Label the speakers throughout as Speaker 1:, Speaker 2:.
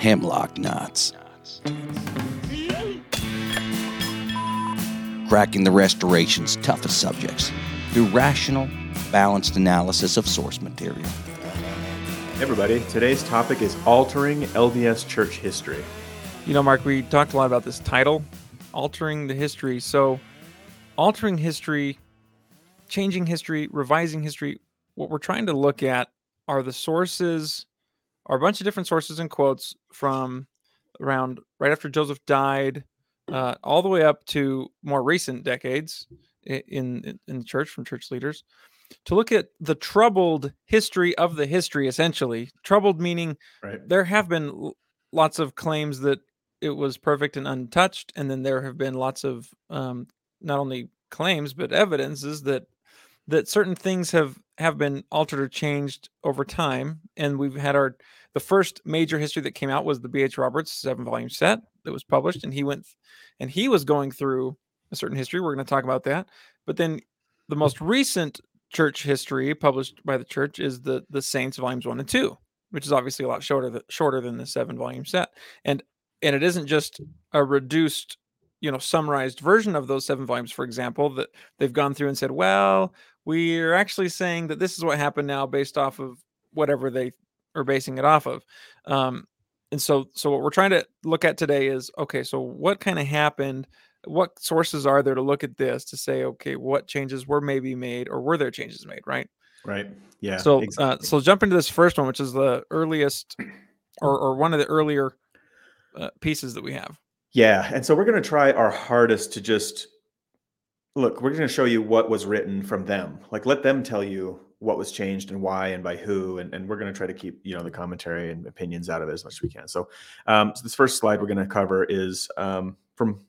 Speaker 1: hemlock knots. Cracking the Restoration's toughest subjects through rational, balanced analysis of source material.
Speaker 2: Hey everybody, today's topic is altering LDS church history.
Speaker 3: You know, Mark, we talked a lot about this title, altering the history. So, altering history, changing history, revising history, what we're trying to look at are the sources, are a bunch of different sources and quotes from around right after Joseph died, uh, all the way up to more recent decades i- in in the church from church leaders, to look at the troubled history of the history. Essentially, troubled meaning
Speaker 2: Right.
Speaker 3: there have been lots of claims that it was perfect and untouched, and then there have been lots of um, not only claims but evidences that that certain things have have been altered or changed over time. And we've had our the first major history that came out was the B.H. Roberts seven volume set that was mm-hmm. published, and he went and he was going through a certain history. We're going to talk about that, but then the mm-hmm. most recent church history published by the church is the the Saints volumes one and two, which is obviously a lot shorter th- shorter than the seven volume set, and and it isn't just a reduced you know summarized version of those seven volumes for example that they've gone through and said well we're actually saying that this is what happened now based off of whatever they are basing it off of um and so so what we're trying to look at today is okay so what kind of happened what sources are there to look at this to say okay what changes were maybe made or were there changes made right
Speaker 2: Right. Yeah.
Speaker 3: so uh, so jump into this first one which is the earliest or, or one of the earlier uh, pieces that we have
Speaker 2: yeah. And so we're going to try our hardest to just look, we're going to show you what was written from them. Like, let them tell you what was changed and why and by who. And, and we're going to try to keep, you know, the commentary and opinions out of it as much as we can. So, um, so this first slide we're going to cover is um, from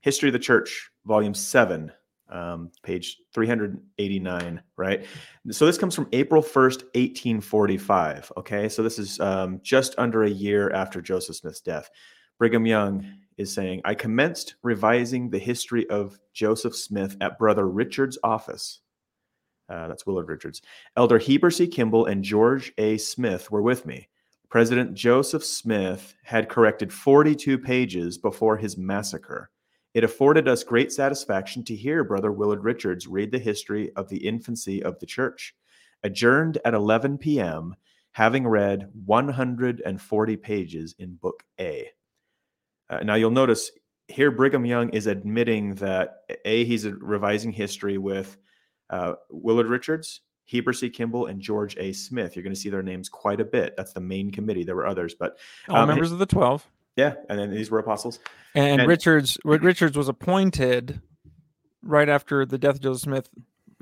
Speaker 2: History of the Church, Volume 7, um, page 389, right? So this comes from April 1st, 1845. Okay. So this is um, just under a year after Joseph Smith's death. Brigham Young is saying, I commenced revising the history of Joseph Smith at Brother Richard's office. Uh, that's Willard Richards. Elder Heber C. Kimball and George A. Smith were with me. President Joseph Smith had corrected 42 pages before his massacre. It afforded us great satisfaction to hear Brother Willard Richards read the history of the infancy of the church. Adjourned at 11 p.m., having read 140 pages in Book A. Uh, now you'll notice here Brigham Young is admitting that A, he's revising history with uh, Willard Richards, Heber C. Kimball, and George A. Smith. You're going to see their names quite a bit. That's the main committee. There were others, but
Speaker 3: all
Speaker 2: Um,
Speaker 3: members of the 12
Speaker 2: yeah, and then these were apostles.
Speaker 3: and,
Speaker 2: And-
Speaker 3: richards richards was appointed right after the death of joseph smith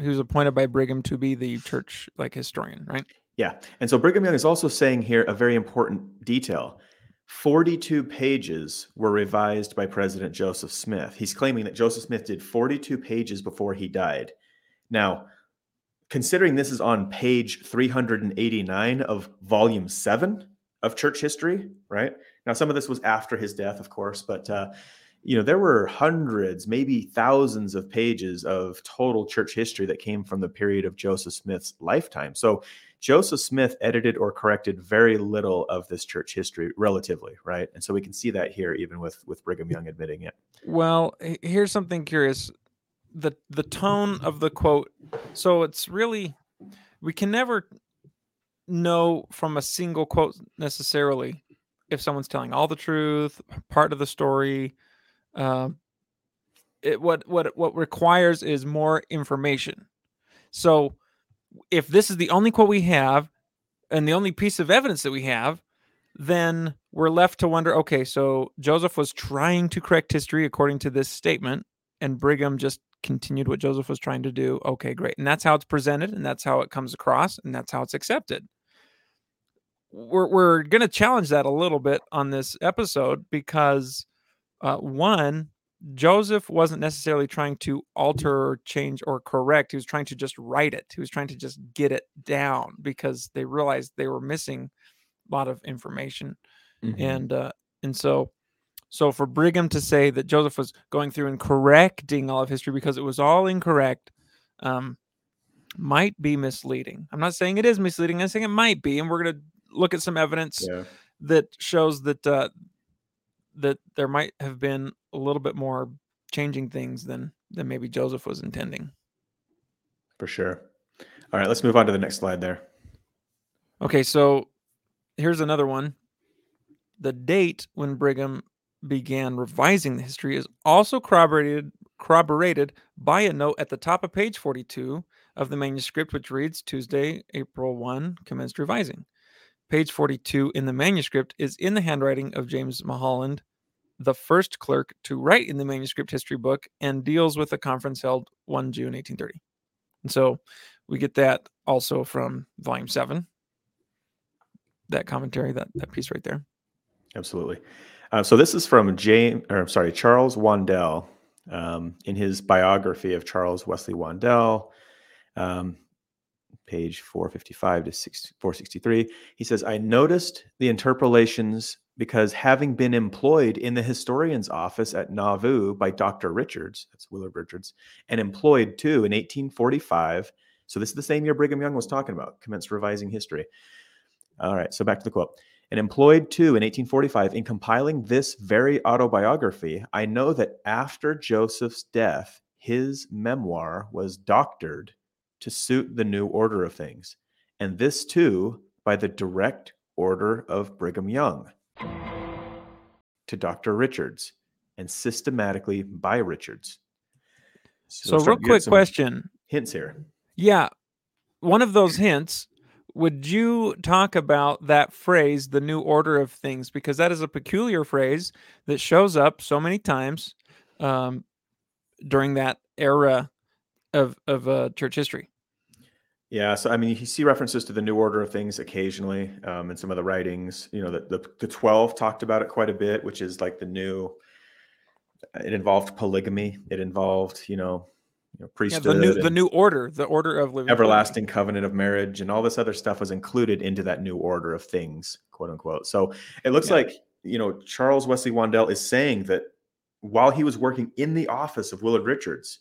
Speaker 3: he was appointed by brigham to be the church like historian right
Speaker 2: Yeah. And so Brigham Young is also saying here a very important detail. 42 pages were revised by President Joseph Smith. He's claiming that Joseph Smith did 42 pages before he died. Now, considering this is on page 389 of volume 7 of church history, right? Now, some of this was after his death, of course, but uh, you know, there were hundreds, maybe thousands of pages of total church history that came from the period of Joseph Smith's lifetime. So Joseph Smith edited or corrected very little of this church history relatively, right? And so we can see that here even with with Brigham Young admitting it.
Speaker 3: well here's something curious the the tone of the quote. So it's really we can never know from a single quote necessarily if someone's telling all the truth part of the story. Um it what what what requires is more information. So if this is the only quote we have and the only piece of evidence that we have then we're left to wonder okay so joseph was trying to correct history according to this statement and brigham just continued what joseph was trying to do okay great. And that's how it's presented and that's how it comes across and that's how it's accepted. We're, we're going to challenge that a little bit on this episode because uh, one joseph wasn't necessarily trying to alter or change or correct. He was trying to just write it. He was trying to just get it down because they realized they were missing a lot of information. And uh and so so for brigham to say that joseph was going through and correcting all of history because it was all incorrect um might be misleading i'm not saying it is misleading i'm saying it might be and we're going to look at some evidence
Speaker 2: yeah.
Speaker 3: that shows that uh, that there might have been a little bit more changing things than than maybe Joseph was intending.
Speaker 2: For sure. All right, let's move on to the next slide there.
Speaker 3: Okay, so here's another one. The date when Brigham began revising the history is also corroborated corroborated by a note at the top of page 42 of the manuscript, which reads Tuesday, April 1, commenced revising. Page 42 in the manuscript is in the handwriting of James Mulholland, the first clerk to write in the manuscript history book, and deals with a conference held 1 June 1830. And so we get that also from volume 7, that commentary, that, that piece right there.
Speaker 2: Absolutely. Uh, so this is from James, or sorry, Charles Wandell, um, in his biography of Charles Wesley Wandell, um, page 455 to 463. He says, I noticed the interpolations because having been employed in the historian's office at Nauvoo by Dr. Richards, that's Willard Richards, and employed too in 1845. So this is the same year Brigham Young was talking about, commenced revising history. All right, so back to the quote and employed too in 1845 in compiling this very autobiography, I know that after Joseph's death, his memoir was doctored to suit the new order of things, and this too by the direct order of Brigham Young to Dr. Richards and systematically by Richards.
Speaker 3: So, so real quick question
Speaker 2: hints here.
Speaker 3: Yeah. One of those hints would you talk about that phrase, the new order of things? Because that is a peculiar phrase that shows up so many times um, during that era of of uh, church history.
Speaker 2: Yeah, so I mean, you see references to the new order of things occasionally um, in some of the writings. You know, the, the the twelve talked about it quite a bit, which is like the new. It involved polygamy. It involved, you know, know, priesthood,
Speaker 3: yeah, the new the new order, the order of living,
Speaker 2: everlasting covenant of marriage, and all this other stuff was included into that new order of things, quote unquote. So it looks yeah. like you know Charles Wesley Wandell is saying that while he was working in the office of Willard Richards,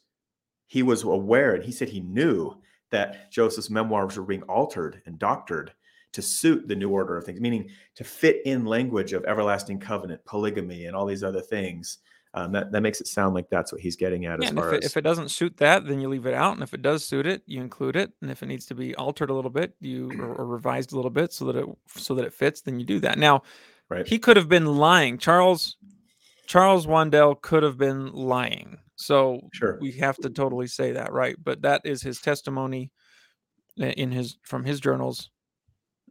Speaker 2: he was aware, and he said he knew that Joseph's memoirs were being altered and doctored to suit the new order of things, meaning to fit in language of everlasting covenant, polygamy, and all these other things um, that that makes it sound like that's what he's getting at.
Speaker 3: Yeah,
Speaker 2: as far
Speaker 3: if it,
Speaker 2: as
Speaker 3: if it doesn't suit that, then you leave it out, and if it does suit it, you include it, and if it needs to be altered a little bit, you or, or revised a little bit so that it so that it fits, then you do that. Now,
Speaker 2: right.
Speaker 3: he could have been lying. Charles Charles Wandell could have been lying. So
Speaker 2: sure.
Speaker 3: we have to totally say that, right? But that is his testimony in his from his journals,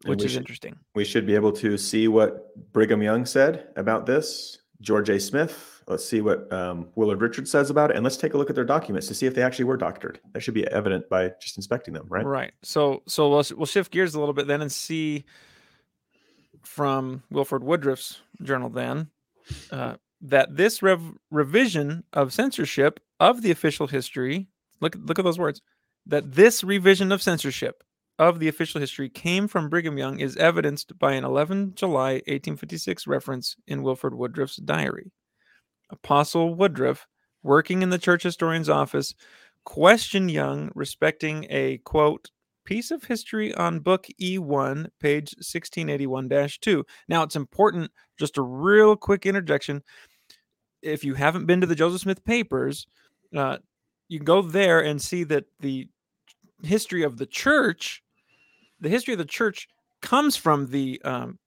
Speaker 3: which is
Speaker 2: should,
Speaker 3: interesting.
Speaker 2: We should be able to see what Brigham Young said about this. George A. Smith Let's see what um, Willard Richards says about it, and let's take a look at their documents to see if they actually were doctored. That should be evident by just inspecting them, right?
Speaker 3: Right. So, so we'll we'll shift gears a little bit then and see from Wilford Woodruff's journal then uh, that this rev- revision of censorship of the official history. Look, look at those words. That this revision of censorship of the official history came from Brigham Young is evidenced by an 11 July 1856 reference in Wilford Woodruff's diary. Apostle Woodruff, working in the church historian's office, questioned Young respecting a quote piece of history on book E1, page 1681 2. Now, it's important, just a real quick interjection. If you haven't been to the Joseph Smith papers, uh, you go there and see that the history of the church, the history of the church comes from the um,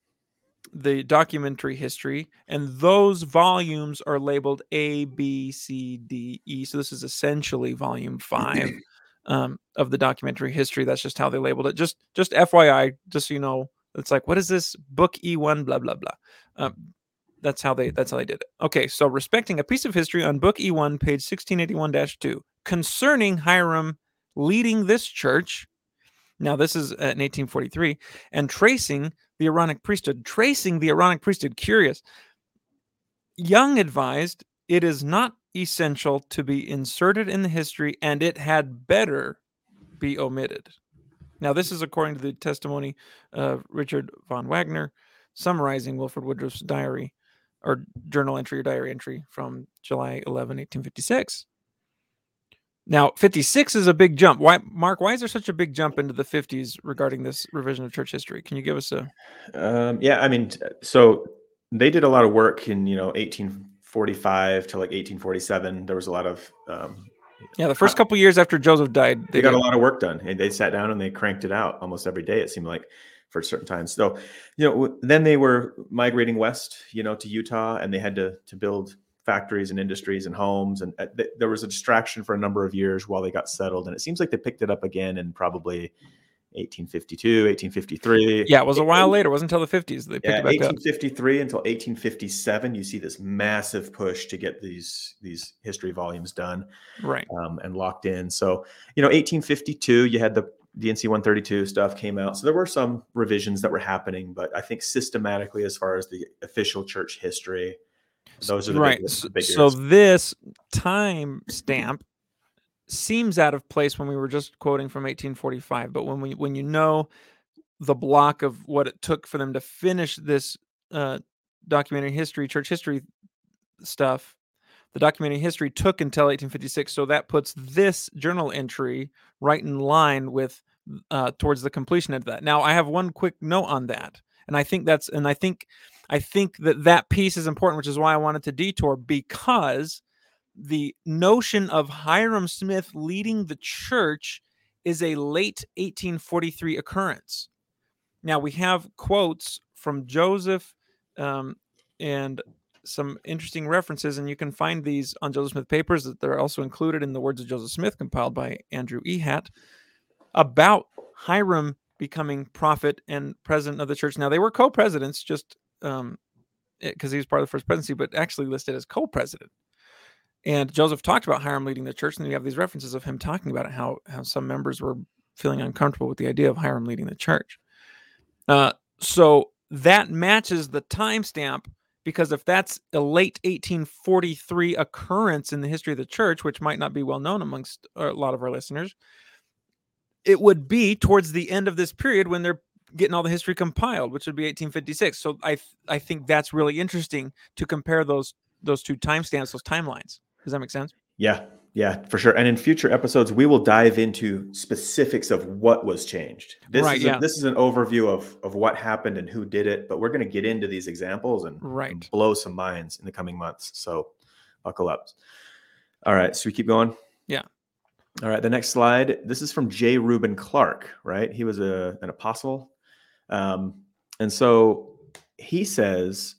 Speaker 3: the documentary history, and those volumes are labeled A, B, C, D, E. So this is essentially volume five um, of the documentary history. That's just how they labeled it. Just, just FYI, just so you know, it's like, what is this book E one? Blah blah blah. Um, that's how they. That's how they did it. Okay, so respecting a piece of history on book E one, page sixteen eighty one two, concerning Hyrum leading this church. Now, this is in 1843, and tracing the Aaronic priesthood, tracing the Aaronic priesthood. Curious. Young advised it is not essential to be inserted in the history and it had better be omitted. Now, this is according to the testimony of Richard Van Wagoner, summarizing Wilford Woodruff's diary or journal entry or diary entry from July 11, 1856. Now, 56 is a big jump. Why, Mark? Why is there such a big jump into the 50s regarding this revision of church history? Can you give us a?
Speaker 2: Um, yeah, I mean, so they did a lot of work in you know 1845 to like 1847. There was a lot of um,
Speaker 3: Yeah, the first couple years after Joseph died,
Speaker 2: they got
Speaker 3: did-
Speaker 2: a lot of work done and they sat down and they cranked it out almost every day it seemed like for certain times so you know then they were migrating west you know to utah and they had to to build factories and industries and homes and uh, th- there was a distraction for a number of years while they got settled and it seems like they picked it up again in probably 1852 1853
Speaker 3: Yeah, it was a while later. It wasn't until the 50s they picked
Speaker 2: yeah,
Speaker 3: it back up.
Speaker 2: 1853 until 1857 you see this massive push to get these these history volumes done
Speaker 3: Right.
Speaker 2: um, and locked in. So, you know, 1852, you had the D&C 132 stuff came out. So there were some revisions that were happening, but I think systematically, as far as the official church history, those are the
Speaker 3: right.
Speaker 2: big,
Speaker 3: So,
Speaker 2: big
Speaker 3: so this time stamp seems out of place when we were just quoting from 1845, but when we when you know the block of what it took for them to finish this uh, documentary history, church history stuff, the documentary history took until 1856. So that puts this journal entry right in line with uh, towards the completion of that. Now, I have one quick note on that, and I think that's and I think I think that that piece is important, which is why I wanted to detour because the notion of Hyrum Smith leading the church is a late 1843 occurrence. Now we have quotes from Joseph um, and some interesting references, and you can find these on Joseph Smith papers that they're also included in the words of Joseph Smith, compiled by Andrew E. Ehat, about Hyrum becoming prophet and president of the church. Now they were co-presidents, just um, because he was part of the first presidency, but actually listed as co-president. And Joseph talked about Hyrum leading the church, and you have these references of him talking about it, how how some members were feeling uncomfortable with the idea of Hyrum leading the church. Uh, so that matches the timestamp because if that's a late 1843 occurrence in the history of the church, which might not be well known amongst a lot of our listeners, it would be towards the end of this period when they're getting all the history compiled, which would be 1856. So I th- I think that's really interesting to compare those those two timestamps, those timelines. Does that make sense?
Speaker 2: Yeah, yeah, for sure. And in future episodes, we will dive into specifics of what was changed. This
Speaker 3: Right,
Speaker 2: is a-
Speaker 3: yeah.
Speaker 2: this is an overview of of what happened and who did it, but we're going to get into these examples and
Speaker 3: Right.
Speaker 2: and blow some minds in the coming months. So buckle up. All right, so we keep going.
Speaker 3: Yeah.
Speaker 2: All right, the next slide. This is from J. Reuben Clark, right? He was a an apostle, um, and so he says,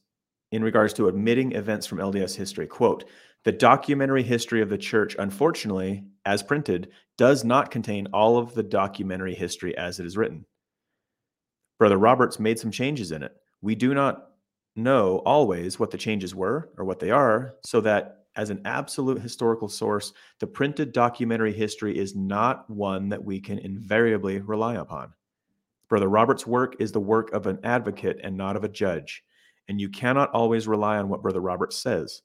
Speaker 2: in regards to admitting events from LDS history, quote. The documentary history of the church, unfortunately, as printed, does not contain all of the documentary history as it is written. Brother Roberts made some changes in it. We do not know always what the changes were or what they are, so that as an absolute historical source, the printed documentary history is not one that we can invariably rely upon. Brother Roberts' work is the work of an advocate and not of a judge, and you cannot always rely on what Brother Roberts says.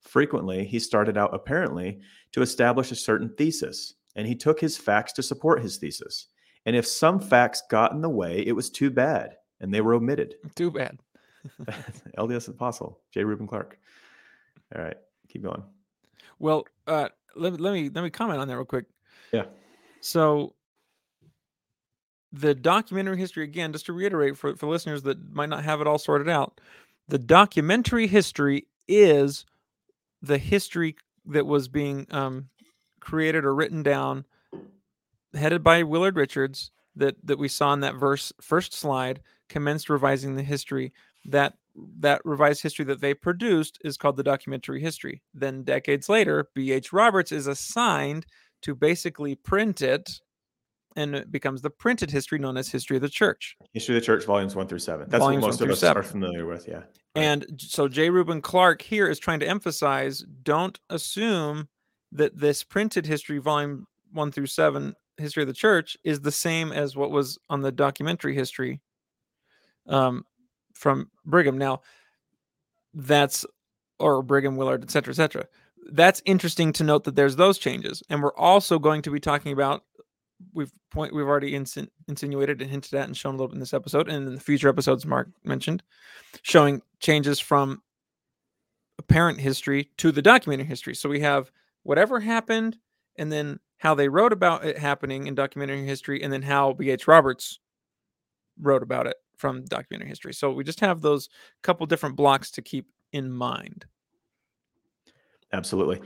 Speaker 2: Frequently, he started out apparently to establish a certain thesis, and he took his facts to support his thesis. And if some facts got in the way, it was too bad, and they were omitted.
Speaker 3: Too bad.
Speaker 2: LDS Apostle, J. Reuben Clark. All right, keep going.
Speaker 3: Well, uh, let, let me let me comment on that real quick.
Speaker 2: Yeah.
Speaker 3: So the documentary history again, just to reiterate for, for listeners that might not have it all sorted out, the documentary history is the history that was being um, created or written down, headed by Willard Richards, that that we saw in that verse first slide, commenced revising the history. That that revised history that they produced is called the documentary history. Then decades later, B.H. Roberts is assigned to basically print it, and it becomes the printed history known as History of the Church.
Speaker 2: History of the Church, volumes one through seven. That's
Speaker 3: Volumes
Speaker 2: what most of us
Speaker 3: seven.
Speaker 2: are familiar with. Yeah. Right.
Speaker 3: And so J. Reuben Clark here is trying to emphasize don't assume that this printed history, volume one through seven, history of the church, is the same as what was on the documentary history um, from Brigham. Now, that's or Brigham, Willard, et cetera, et cetera. That's interesting to note that there's those changes. And we're also going to be talking about we've point we've already insin- insinuated and hinted at and shown a little bit in this episode and in the future episodes Mark mentioned showing changes from apparent history to the documented history. So we have whatever happened and then how they wrote about it happening in documentary history, and then how B.H. Roberts wrote about it from documentary history. So we just have those couple different blocks to keep in mind.
Speaker 2: Absolutely.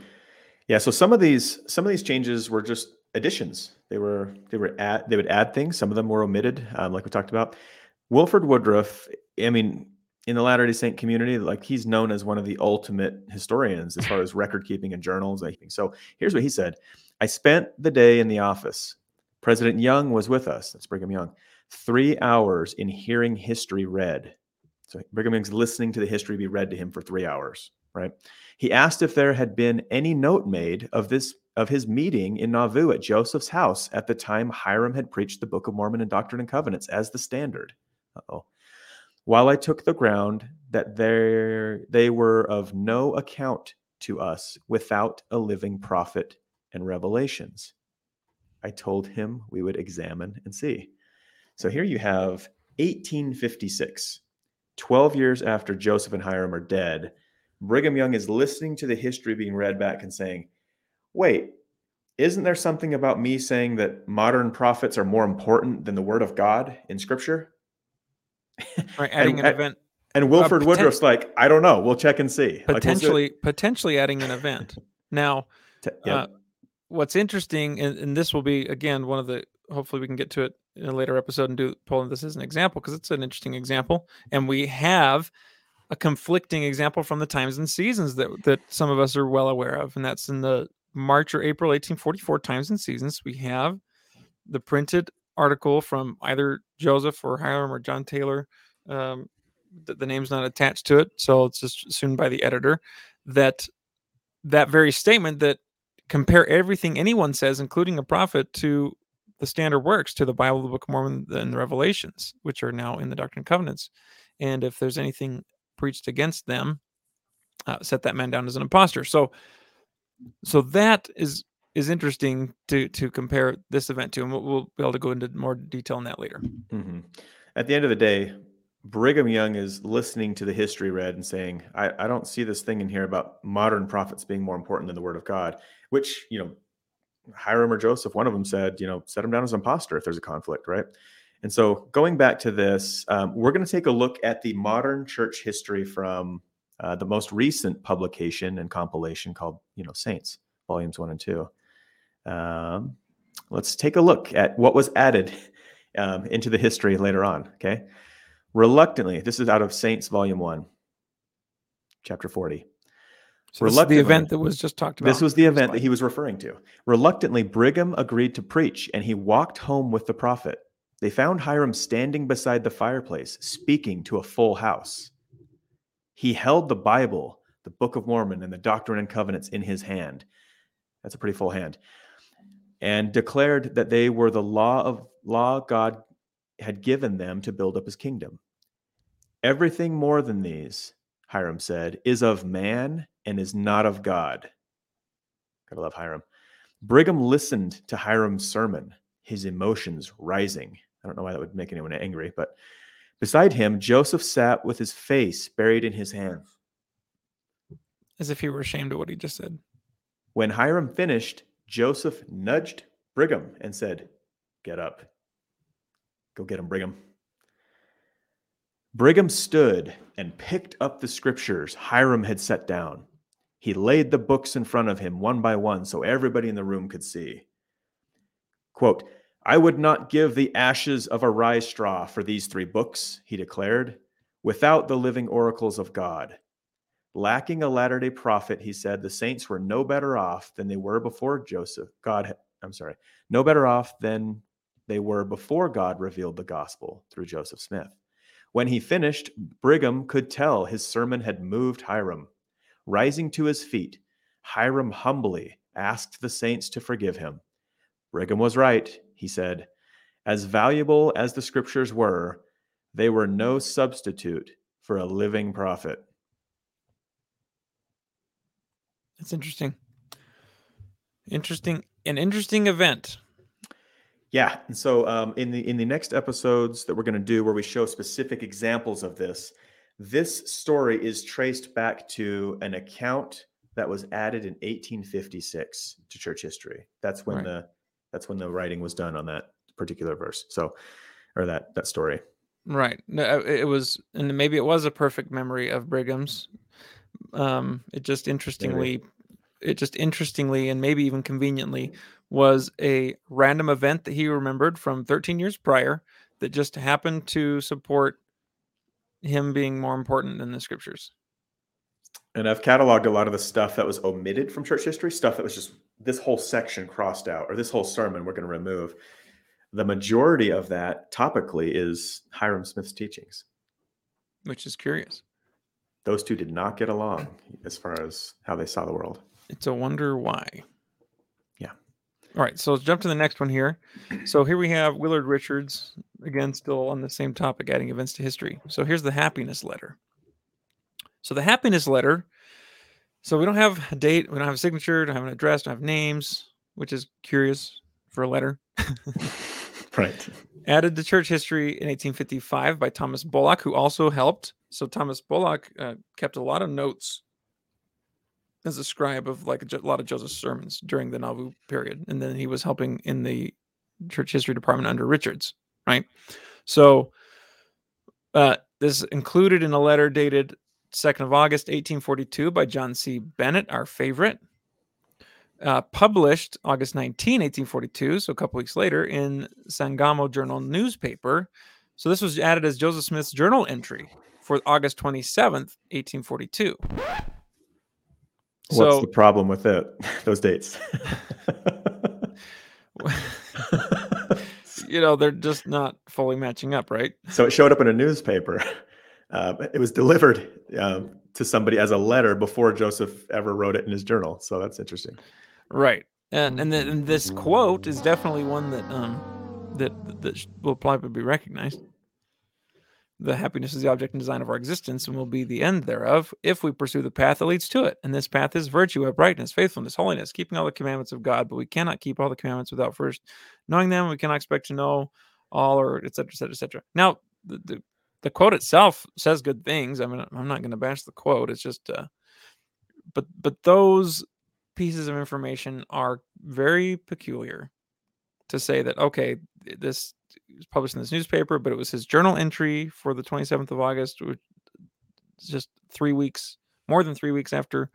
Speaker 2: Yeah. So some of these some of these changes were just additions. They were they were at they would add things. Some of them were omitted, um, like we talked about. Wilford Woodruff. I mean, in the Latter Day Saint community, like he's known as one of the ultimate historians as far as record keeping and journals. So here's what he said: I spent the day in the office. President Young was with us. That's Brigham Young. Three hours in hearing history read. So Brigham Young's listening to the history be read to him for three hours. Right. He asked if there had been any note made of this of his meeting in Nauvoo at Joseph's house at the time Hyrum had preached the Book of Mormon and Doctrine and Covenants as the standard. oh While I took the ground that there they were of no account to us without a living prophet and revelations, I told him we would examine and see. So here you have 1856, 12 years after Joseph and Hyrum are dead Brigham Young is listening to the history being read back and saying, wait, isn't there something about me saying that modern prophets are more important than the word of God in scripture?
Speaker 3: Right, adding
Speaker 2: and,
Speaker 3: an event.
Speaker 2: And Wilford uh, Woodruff's like, I don't know. We'll check and see.
Speaker 3: Potentially,
Speaker 2: like, we'll
Speaker 3: potentially adding an event. Now, yep. uh, what's interesting, and, and, this will be again one of the. Hopefully, we can get to it in a later episode and do pull this as an example because it's an interesting example, and we have a conflicting example from the times and seasons that that some of us are well aware of, and that's in the March or April 1844 times and seasons. We have the printed article from either Joseph or Hyrum or John Taylor. Um, the, the name's not attached to it, so it's just assumed by the editor that that very statement that compare everything anyone says, including a prophet, to the standard works, to the Bible, the Book of Mormon, and the Revelations, which are now in the Doctrine and Covenants. And if there's anything preached against them uh, set that man down as an impostor. So, so that is is interesting to to compare this event to, and we'll, we'll be able to go into more detail on that later.
Speaker 2: Mm-hmm. At the end of the day, Brigham Young is listening to the history read and saying, I, I don't see this thing in here about modern prophets being more important than the word of God, which, you know, Hyrum or Joseph, one of them said, you know, set him down as an impostor if there's a conflict, right? And so, going back to this, um, we're going to take a look at the modern church history from uh, the most recent publication and compilation called, you know, Saints, volumes one and two. Um, let's take a look at what was added um, into the history later on. Okay. Reluctantly, this is out of Saints, volume one, chapter 40.
Speaker 3: So this is the event that was just talked about.
Speaker 2: This was the event that he was referring to. Reluctantly, Brigham agreed to preach, and he walked home with the prophet. They found Hyrum standing beside the fireplace, speaking to a full house. He held the Bible, the Book of Mormon, and the Doctrine and Covenants in his hand. That's a pretty full hand. And declared that they were the law of law God had given them to build up his kingdom. Everything more than these, Hyrum said, is of man and is not of God. Gotta love Hyrum. Brigham listened to Hyrum's sermon, his emotions rising. I don't know why that would make anyone angry, but beside him, Joseph sat with his face buried in his hands.
Speaker 3: As if he were ashamed of what he just said.
Speaker 2: When Hyrum finished, Joseph nudged Brigham and said, Get up. Go get him, Brigham. Brigham stood and picked up the scriptures Hyrum had set down. He laid the books in front of him one by one so everybody in the room could see. Quote, I would not give the ashes of a rye straw for these three books, he declared, without the living oracles of God. Lacking a latter day prophet, he said, the saints were no better off than they were before Joseph. God, I'm sorry, no better off than they were before God revealed the gospel through Joseph Smith. When he finished, Brigham could tell his sermon had moved Hyrum. Rising to his feet, Hyrum humbly asked the saints to forgive him. Brigham was right he said, As valuable as the scriptures were, they were no substitute for a living prophet.
Speaker 3: That's interesting. Interesting, an interesting event.
Speaker 2: Yeah, and so um, in the in the next episodes that we're going to do, where we show specific examples of this, this story is traced back to an account that was added in 1856 to church history. That's when
Speaker 3: Right.
Speaker 2: the that's when the writing was done on that particular verse. So, or that that story.
Speaker 3: Right. No, uh, it was, and maybe it was a perfect memory of Brigham's. Um, it just interestingly, it just interestingly, and maybe even conveniently, was a random event that he remembered from 13 years prior that just happened to support him being more important than the scriptures.
Speaker 2: And I've cataloged a lot of the stuff that was omitted from church history, stuff that was just this whole section crossed out, or this whole sermon we're going to remove. The majority of that topically is Hyrum Smith's teachings.
Speaker 3: which is curious.
Speaker 2: Those two did not get along as far as how they saw the world.
Speaker 3: It's a wonder why.
Speaker 2: Yeah.
Speaker 3: All right, so let's jump to the next one here. So here we have Willard Richards, again, still on the same topic, adding events to history. So here's the happiness letter. So the happiness letter, so we don't have a date, we don't have a signature, don't have an address, don't have names, which is curious for a letter.
Speaker 2: Right.
Speaker 3: Added to church history in 1855 by Thomas Bullock, who also helped. So Thomas Bullock uh, kept a lot of notes as a scribe of like a jo- lot of Joseph's sermons during the Nauvoo period, and then he was helping in the church history department under Richards, right? So uh, this included in a letter dated 2nd of August 1842 by John C. Bennett, our favorite uh, published August 19, 1842, so a couple weeks later, in Sangamo Journal newspaper. So this was added as Joseph Smith's journal entry for August 27th, 1842.
Speaker 2: What's
Speaker 3: So,
Speaker 2: the problem with it? Those dates.
Speaker 3: you know, they're just not fully matching up, right?
Speaker 2: so it showed up in a newspaper. Uh, it was delivered um, to somebody as a letter before Joseph ever wrote it in his journal. So that's interesting.
Speaker 3: Right. And and, then and this quote is definitely one that um that that will probably be recognized. The happiness is the object and design of our existence and will be the end thereof if we pursue the path that leads to it. And this path is virtue, uprightness, faithfulness, holiness, keeping all the commandments of God. But we cannot keep all the commandments without first knowing them. We cannot expect to know all, or et cetera, et cetera, et cetera. Now, the, the, the quote itself says good things. I mean, I'm not going to bash the quote. It's just, uh, but but those pieces of information are very peculiar to say that okay this was published in this newspaper but it was his journal entry for the 27th of august which is just three weeks more than three weeks after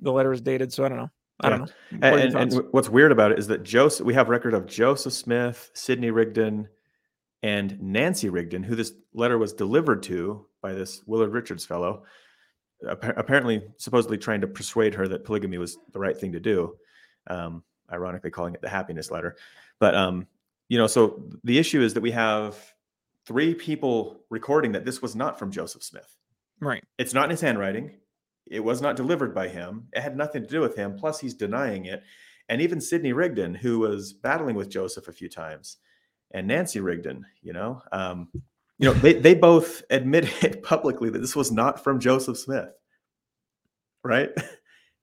Speaker 3: the letter is dated so i don't know i don't know What
Speaker 2: And, and, and
Speaker 3: thoughts?
Speaker 2: w- what's weird about it is that Joseph, we have record of Joseph Smith, Sidney Rigdon, and Nancy Rigdon, who this letter was delivered to by this Willard Richards fellow, appa- apparently supposedly trying to persuade her that polygamy was the right thing to do. Um, ironically, calling it the happiness letter. But um, you know, so the issue is that we have three people recording that this was not from Joseph Smith.
Speaker 3: right
Speaker 2: It's not in his handwriting. It was not delivered by him. It had nothing to do with him. Plus, he's denying it. And even Sidney Rigdon, who was battling with Joseph a few times, and Nancy Rigdon, you know, um, you know, they they both admitted publicly that this was not from Joseph Smith, right?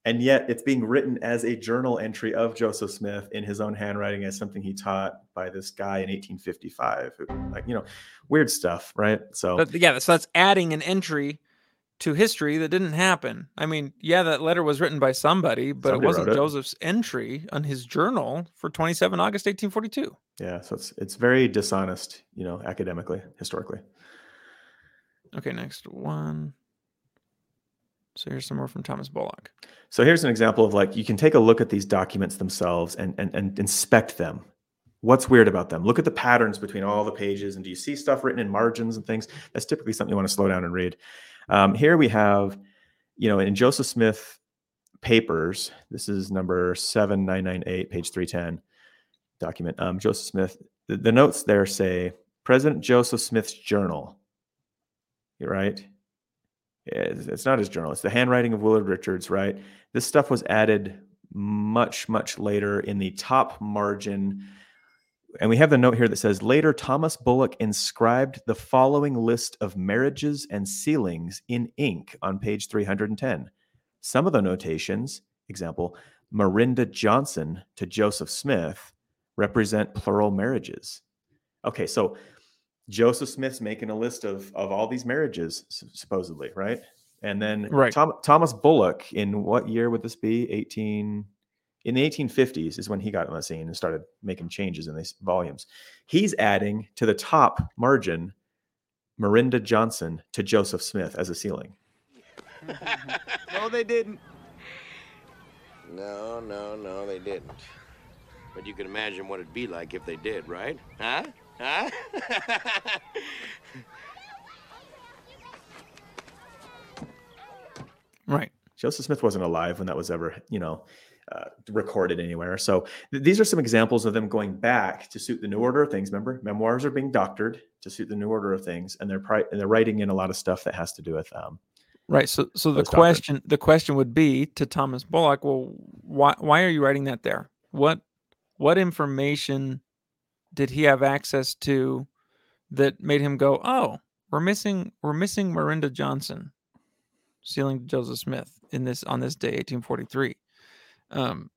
Speaker 2: And yet, it's being written as a journal entry of Joseph Smith in his own handwriting as something he taught by this guy in 1855. who- Like, you know, weird stuff, right? So,
Speaker 3: but yeah so that's adding an entry to history that didn't happen i mean yeah that letter was written by somebody but
Speaker 2: Somebody
Speaker 3: it wasn't
Speaker 2: it.
Speaker 3: joseph's entry on his journal for 27 august 1842
Speaker 2: Yeah, so it's it's very dishonest, you know, academically, historically.
Speaker 3: Okay, next one. So here's some more from Thomas Bullock.
Speaker 2: So here's an example of like you can take a look at these documents themselves and and, and inspect them. What's weird about them? Look at the patterns between all the pages, and do you see stuff written in margins and things? That's typically something you want to slow down and read. Um, here we have, you know, in Joseph Smith papers. This is number seven nine nine eight, page three ten document. Um, Joseph Smith. The, the notes there say President Joseph Smith's journal. You're right. It's, it's not his journal. It's the handwriting of Willard Richards, right? This stuff was added much, much later in the top margin. And we have the note here that says later Thomas Bullock inscribed the following list of marriages and sealings in ink on page 310. Some of the notations, example, Marinda Johnson to Joseph Smith, represent plural marriages. Okay, so Joseph Smith's making a list of of all these marriages, supposedly, right? And then
Speaker 3: Right.
Speaker 2: Tom, Thomas Bullock, in what year would this be? 18 in the 1850s is when he got on the scene and started making changes in these volumes. He's adding to the top margin Marinda Johnson to Joseph Smith as a sealing.
Speaker 4: No, they didn't.
Speaker 5: No, no, no, they didn't. But you can imagine what it'd be like if they did, right? Huh? Huh?
Speaker 3: Right.
Speaker 2: Joseph Smith wasn't alive when that was ever, you know, uh, recorded anywhere. So th- these are some examples of them going back to suit the new order of things. Remember, memoirs are being doctored to suit the new order of things, and they're pri- and they're writing in a lot of stuff that has to do with um,
Speaker 3: Right. So so the question the question would be to Thomas Bullock, well, why why are you writing that there? What what information did he have access to that made him go, "Oh, we're missing we're missing Marinda Johnson sealing Joseph Smith in this on this day 1843." Um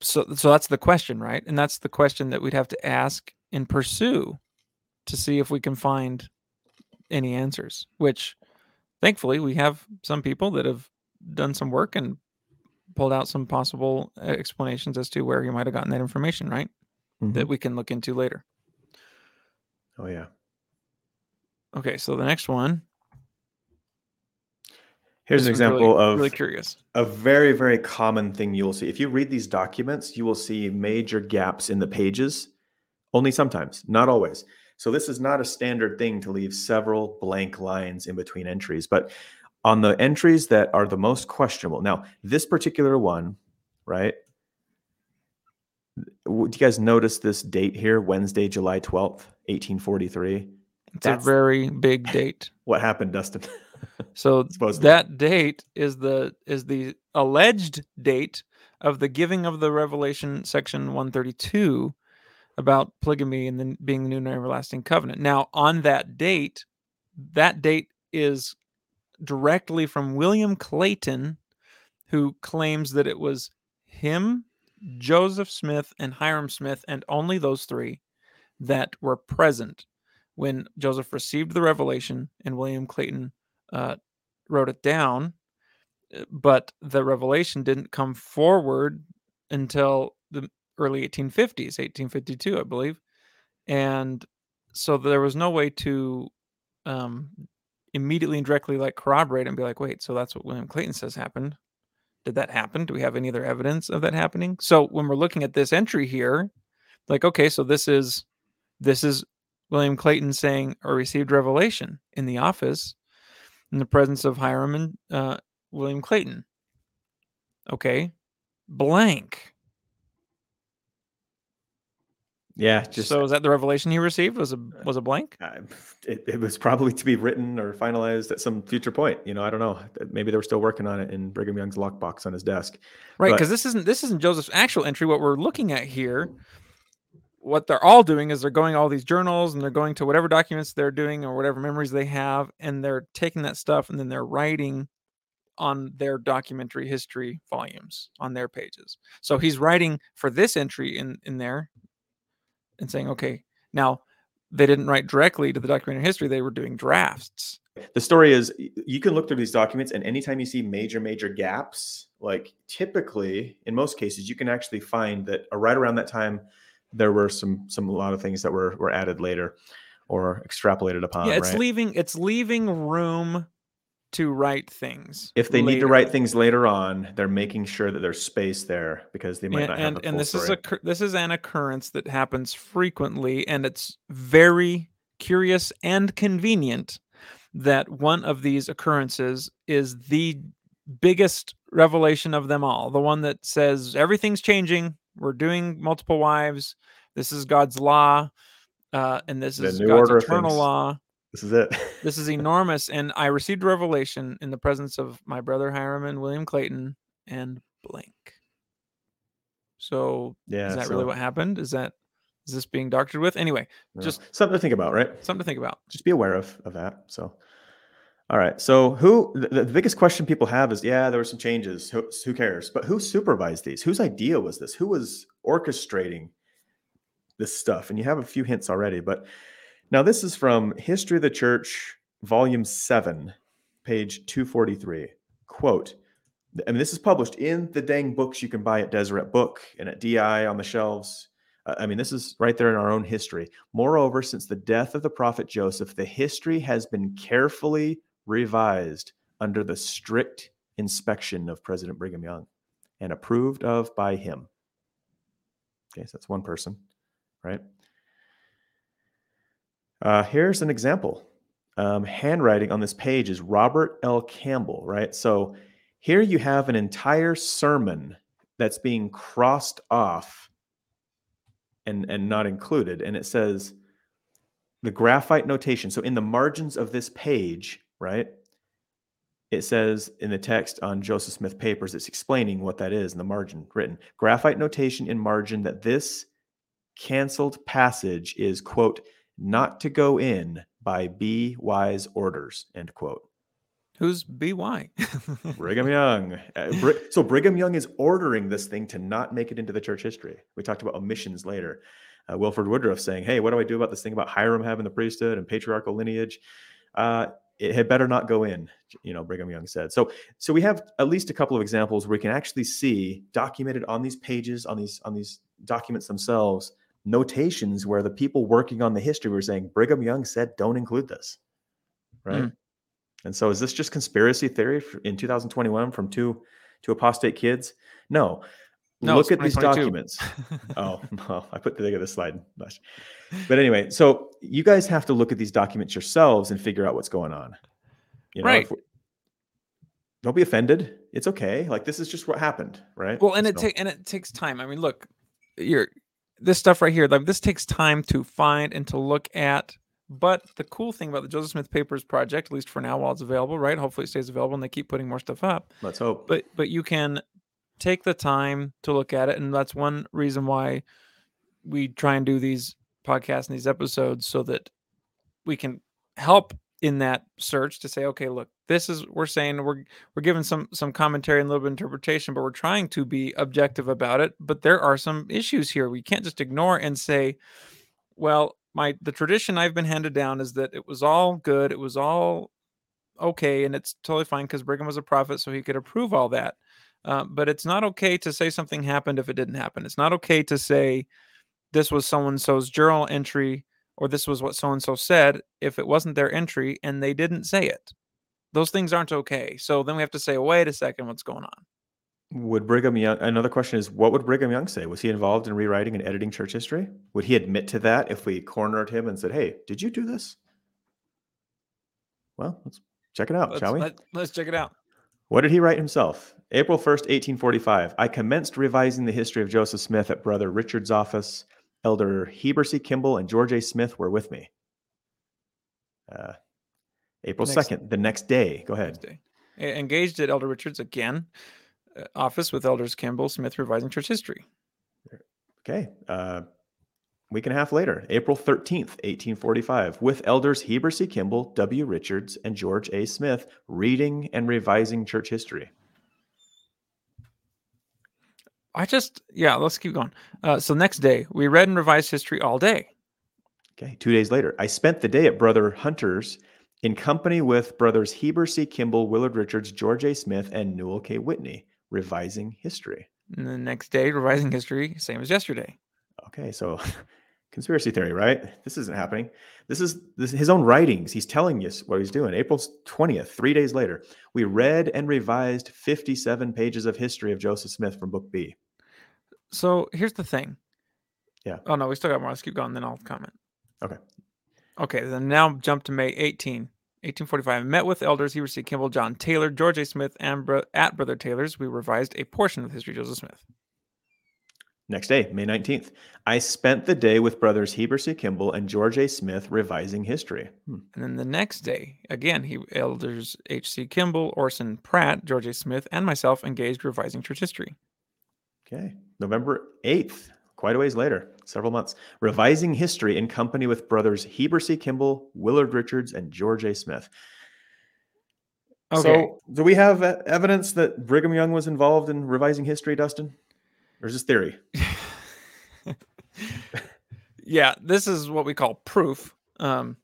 Speaker 3: so so that's the question, right? And that's the question that we'd have to ask and pursue to see if we can find any answers, which thankfully we have some people that have done some work and pulled out some possible uh, explanations as to where you might have gotten that information right that we can look into later
Speaker 2: oh yeah.
Speaker 3: okay so the next one
Speaker 2: Here's an
Speaker 3: one's really-
Speaker 2: example of
Speaker 3: really curious.
Speaker 2: a very very common thing you will see. If you read these documents you will see major gaps in the pages only sometimes not always. So this is not a standard thing to leave several blank lines in between entries but on the entries that are the most questionable now this particular one right? Do you guys notice this date here wednesday july 12th 1843
Speaker 3: it's
Speaker 2: That's-
Speaker 3: a very big date.
Speaker 2: what happened dustin
Speaker 3: so that date is the is the alleged date of the giving of the revelation section 132 about polygamy and then being the new and everlasting covenant. Now on that date that date is directly from william clayton who claims that it was him joseph smith and hyrum smith and only those three that were present when joseph received the revelation and william clayton uh, wrote it down, uh, but the revelation didn't come forward until the early 1850s, 1852, I believe. And so there was no way to um, immediately and directly like corroborate and be like, wait, so that's what William Clayton says happened. Did that happen? Do we have any other evidence of that happening? So when we're looking at this entry here, like, okay, so this is this is William Clayton saying or received revelation in the office in the presence of Hyrum and uh, William Clayton. Okay, blank.
Speaker 2: yeah just
Speaker 3: so is that the revelation he received? Was a was a blank?
Speaker 2: It, it was probably to be written or finalized at some future point. You know, I don't know. Maybe they were still working on it in Brigham Young's lockbox on his desk.
Speaker 3: Right, because this isn't this isn't Joseph's actual entry. What we're looking at here, what they're all doing is they're going all these journals and they're going to whatever documents they're doing or whatever memories they have, and they're taking that stuff and then they're writing on their documentary history volumes on their pages. So he's writing for this entry in in there and saying, okay, now they didn't write directly to the documentary history; they were doing drafts.
Speaker 2: The story is you can look through these documents, and anytime you see major, major gaps, like typically in most cases, you can actually find that uh, right around that time there were some some a lot of things that were were added later or extrapolated upon.
Speaker 3: yeah, it's
Speaker 2: right?
Speaker 3: leaving it's leaving room to write things.
Speaker 2: if they need to write things later on, they're making sure that there's space there because they might
Speaker 3: and
Speaker 2: not have
Speaker 3: and, and this is a this is an occurrence that happens frequently and it's very curious and convenient that one of these occurrences is the biggest revelation of them all the one that says everything's changing we're doing multiple wives this is god's law uh, and this
Speaker 2: The
Speaker 3: is god's eternal law
Speaker 2: this is it.
Speaker 3: this is enormous and i received revelation in the presence of my brother hyrum and william clayton and blank so
Speaker 2: yeah.
Speaker 3: is that really what happened? Is that is this being doctored with? Anyway, just-
Speaker 2: something to think about, right?
Speaker 3: something to think about.
Speaker 2: just be aware of of that. So, all right. So, who the, the biggest question people have is, yeah, there were some changes. Who, who cares? But who supervised these? Whose idea was this? Who was orchestrating this stuff? And you have a few hints already. But now this is from History of the Church, Volume Seven, page 243. Quote, I mean, this is published in the dang books you can buy at Deseret Book and at DI on the shelves. Uh, I mean, this is right there in our own history. Moreover, since the death of the prophet Joseph, the history has been carefully revised under the strict inspection of President Brigham Young and approved of by him. Okay, so that's one person, right? Uh, here's an example. Um, handwriting on this page is Robert L. Campbell, right? So here you have an entire sermon that's being crossed off and, and not included. And it says the graphite notation. So in the margins of this page, right? It says in the text on Joseph Smith papers, it's explaining what that is in the margin written. Graphite notation in margin that this canceled passage is, quote, not to go in by B.Y.'s orders, end quote.
Speaker 3: Who's BY?
Speaker 2: Brigham Young. Uh, so Brigham Young is ordering this thing to not make it into the church history. We talked about omissions later. Uh, Wilford Woodruff saying, "Hey, what do I do about this thing about Hyrum having the priesthood and patriarchal lineage? Uh, it had better not go in." You know, Brigham Young said. So, so we have at least a couple of examples where we can actually see documented on these pages, on these on these documents themselves, notations where the people working on the history were saying Brigham Young said, "Don't include this." Right.
Speaker 3: Mm.
Speaker 2: And so is this just conspiracy theory in 2021 from two two apostate kids? No.
Speaker 3: No,
Speaker 2: Look at these documents. oh, well, I put the thing of this slide. But anyway, so you guys have to look at these documents yourselves and figure out what's going on. You know,
Speaker 3: Right.
Speaker 2: don't be offended. It's okay. Like this is just what happened, right?
Speaker 3: Well, and it
Speaker 2: So-
Speaker 3: takes and it takes time. I mean, look, you're this stuff right here. Like this takes time to find and to look at. But the cool thing about the Joseph Smith Papers project, at least for now, while it's available, right? Hopefully, it stays available and they keep putting more stuff up.
Speaker 2: let's hope.
Speaker 3: But but you can take the time to look at it, and that's one reason why we try and do these podcasts and these episodes so that we can help in that search to say, okay, look, this is we're saying we're we're giving some some commentary and a little bit interpretation, but we're trying to be objective about it. But there are some issues here. We can't just ignore and say, well, my the tradition I've been handed down is that it was all good, it was all okay, and it's totally fine because Brigham was a prophet, so he could approve all that. Uh, but it's not okay to say something happened if it didn't happen. It's not okay to say this was so and so's journal entry or this was what so and so said if it wasn't their entry and they didn't say it. Those things aren't okay. So then we have to say, wait a second, what's going on?
Speaker 2: Would Brigham Young, another question is, what would Brigham Young say? Was he involved in rewriting and editing church history? Would he admit to that if we cornered him and said, hey, did you do this? Well, let's check it out,
Speaker 3: Let's,
Speaker 2: shall we?
Speaker 3: let, us check it out.
Speaker 2: What did he write himself? April 1st, 1845. I commenced revising the history of Joseph Smith at Brother Richard's office. Elder Heber C. Kimball and George A. Smith were with me. Uh, April
Speaker 3: Next-
Speaker 2: 2nd, the next day. Go ahead.
Speaker 3: E- Engaged at Elder Richards again, uh, office with Elders Kimball Smith revising church history.
Speaker 2: Okay. Uh, week and a half later, April 13th, 1845, with elders Heber C. Kimball, W. Richards, and George A. Smith, reading and revising church history.
Speaker 3: I just, yeah, let's keep going. Uh, so next day, we read and revised history all day.
Speaker 2: Okay. Two days later, I spent the day at Brother Hunter's in company with brothers Heber C. Kimball, Willard Richards, George A. Smith, and Newell K. Whitney, revising history.
Speaker 3: And the next day, revising history, same as yesterday.
Speaker 2: Okay, so conspiracy theory, right? This isn't happening. This is this his own writings. He's telling us what he's doing. April 20th, three days later, we read and revised 57 pages of history of Joseph Smith from Book B.
Speaker 3: So here's the thing.
Speaker 2: Yeah.
Speaker 3: Oh, no, we still got more. Let's keep going, then I'll comment.
Speaker 2: Okay.
Speaker 3: Okay, then now jump to May 18, 1845. Met with elders Heber C. Kimball, John Taylor, George A. Smith, and bro- at Brother Taylor's. We revised a portion of the history of Joseph Smith.
Speaker 2: Next day, May 19th, I spent the day with brothers Heber C. Kimball and George A. Smith revising history. Hmm.
Speaker 3: And then the next day, again, he elders H.C. Kimball, Orson Pratt, George A. Smith, and myself engaged revising church history.
Speaker 2: Okay. November 8th, quite a ways later, several months, revising history in company with brothers Heber C. Kimball, Willard Richards, and George A. Smith.
Speaker 3: Okay.
Speaker 2: So, do we have evidence that Brigham Young was involved in revising history, Dustin? Is this theory?
Speaker 3: yeah, this is what we call proof, um,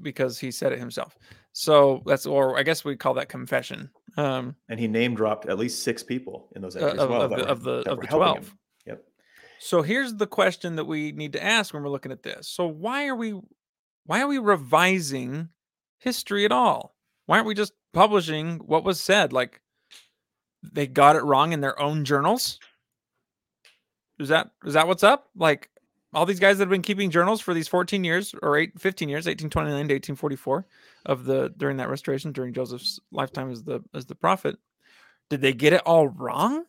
Speaker 3: because he said it himself. So that's, or I guess we call that confession. Um,
Speaker 2: And he name dropped at least six people in those
Speaker 3: Uh,
Speaker 2: entries.
Speaker 3: of-
Speaker 2: well,
Speaker 3: of the-
Speaker 2: were-
Speaker 3: of the- of the
Speaker 2: helping him.
Speaker 3: 12.
Speaker 2: Yep.
Speaker 3: So here's the question that we need to ask when we're looking at this. So why are we why are we revising history at all? Why aren't we just publishing what was said? Like they got it wrong in their own journals? Is that is that what's up? Like all these guys that have been keeping journals for these 14 years or 8 15 years, 1829 to 1844 of the during that restoration during Joseph's lifetime as the as the prophet, did they get it all wrong?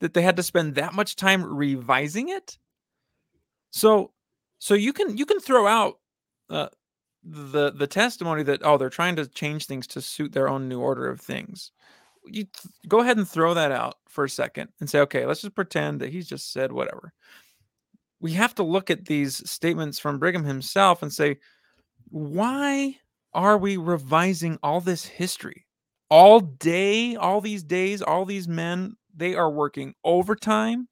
Speaker 3: That they had to spend that much time revising it? So so you can you can throw out uh, the the testimony that oh they're trying to change things to suit their own new order of things. You th- go ahead and throw that out for a second and say okay let's just pretend that he's just said whatever. We have to look at these statements from Brigham himself and say why are we revising all this history all day all these days all these men they are working overtime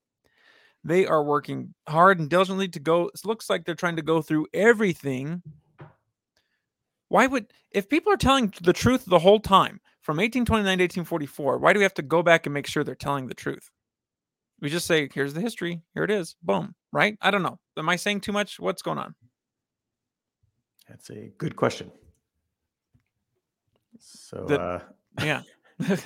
Speaker 3: they are working hard and diligently to go. It looks like they're trying to go through everything. Why would, if people are telling the truth the whole time from 1829 to 1844, why do we have to go back and make sure they're telling the truth? We just say, here's the history. Here it is. Boom. Right? I don't know. Am I saying too much? What's going on?
Speaker 2: That's a good question. So
Speaker 3: The-
Speaker 2: uh,
Speaker 3: Yeah.
Speaker 2: I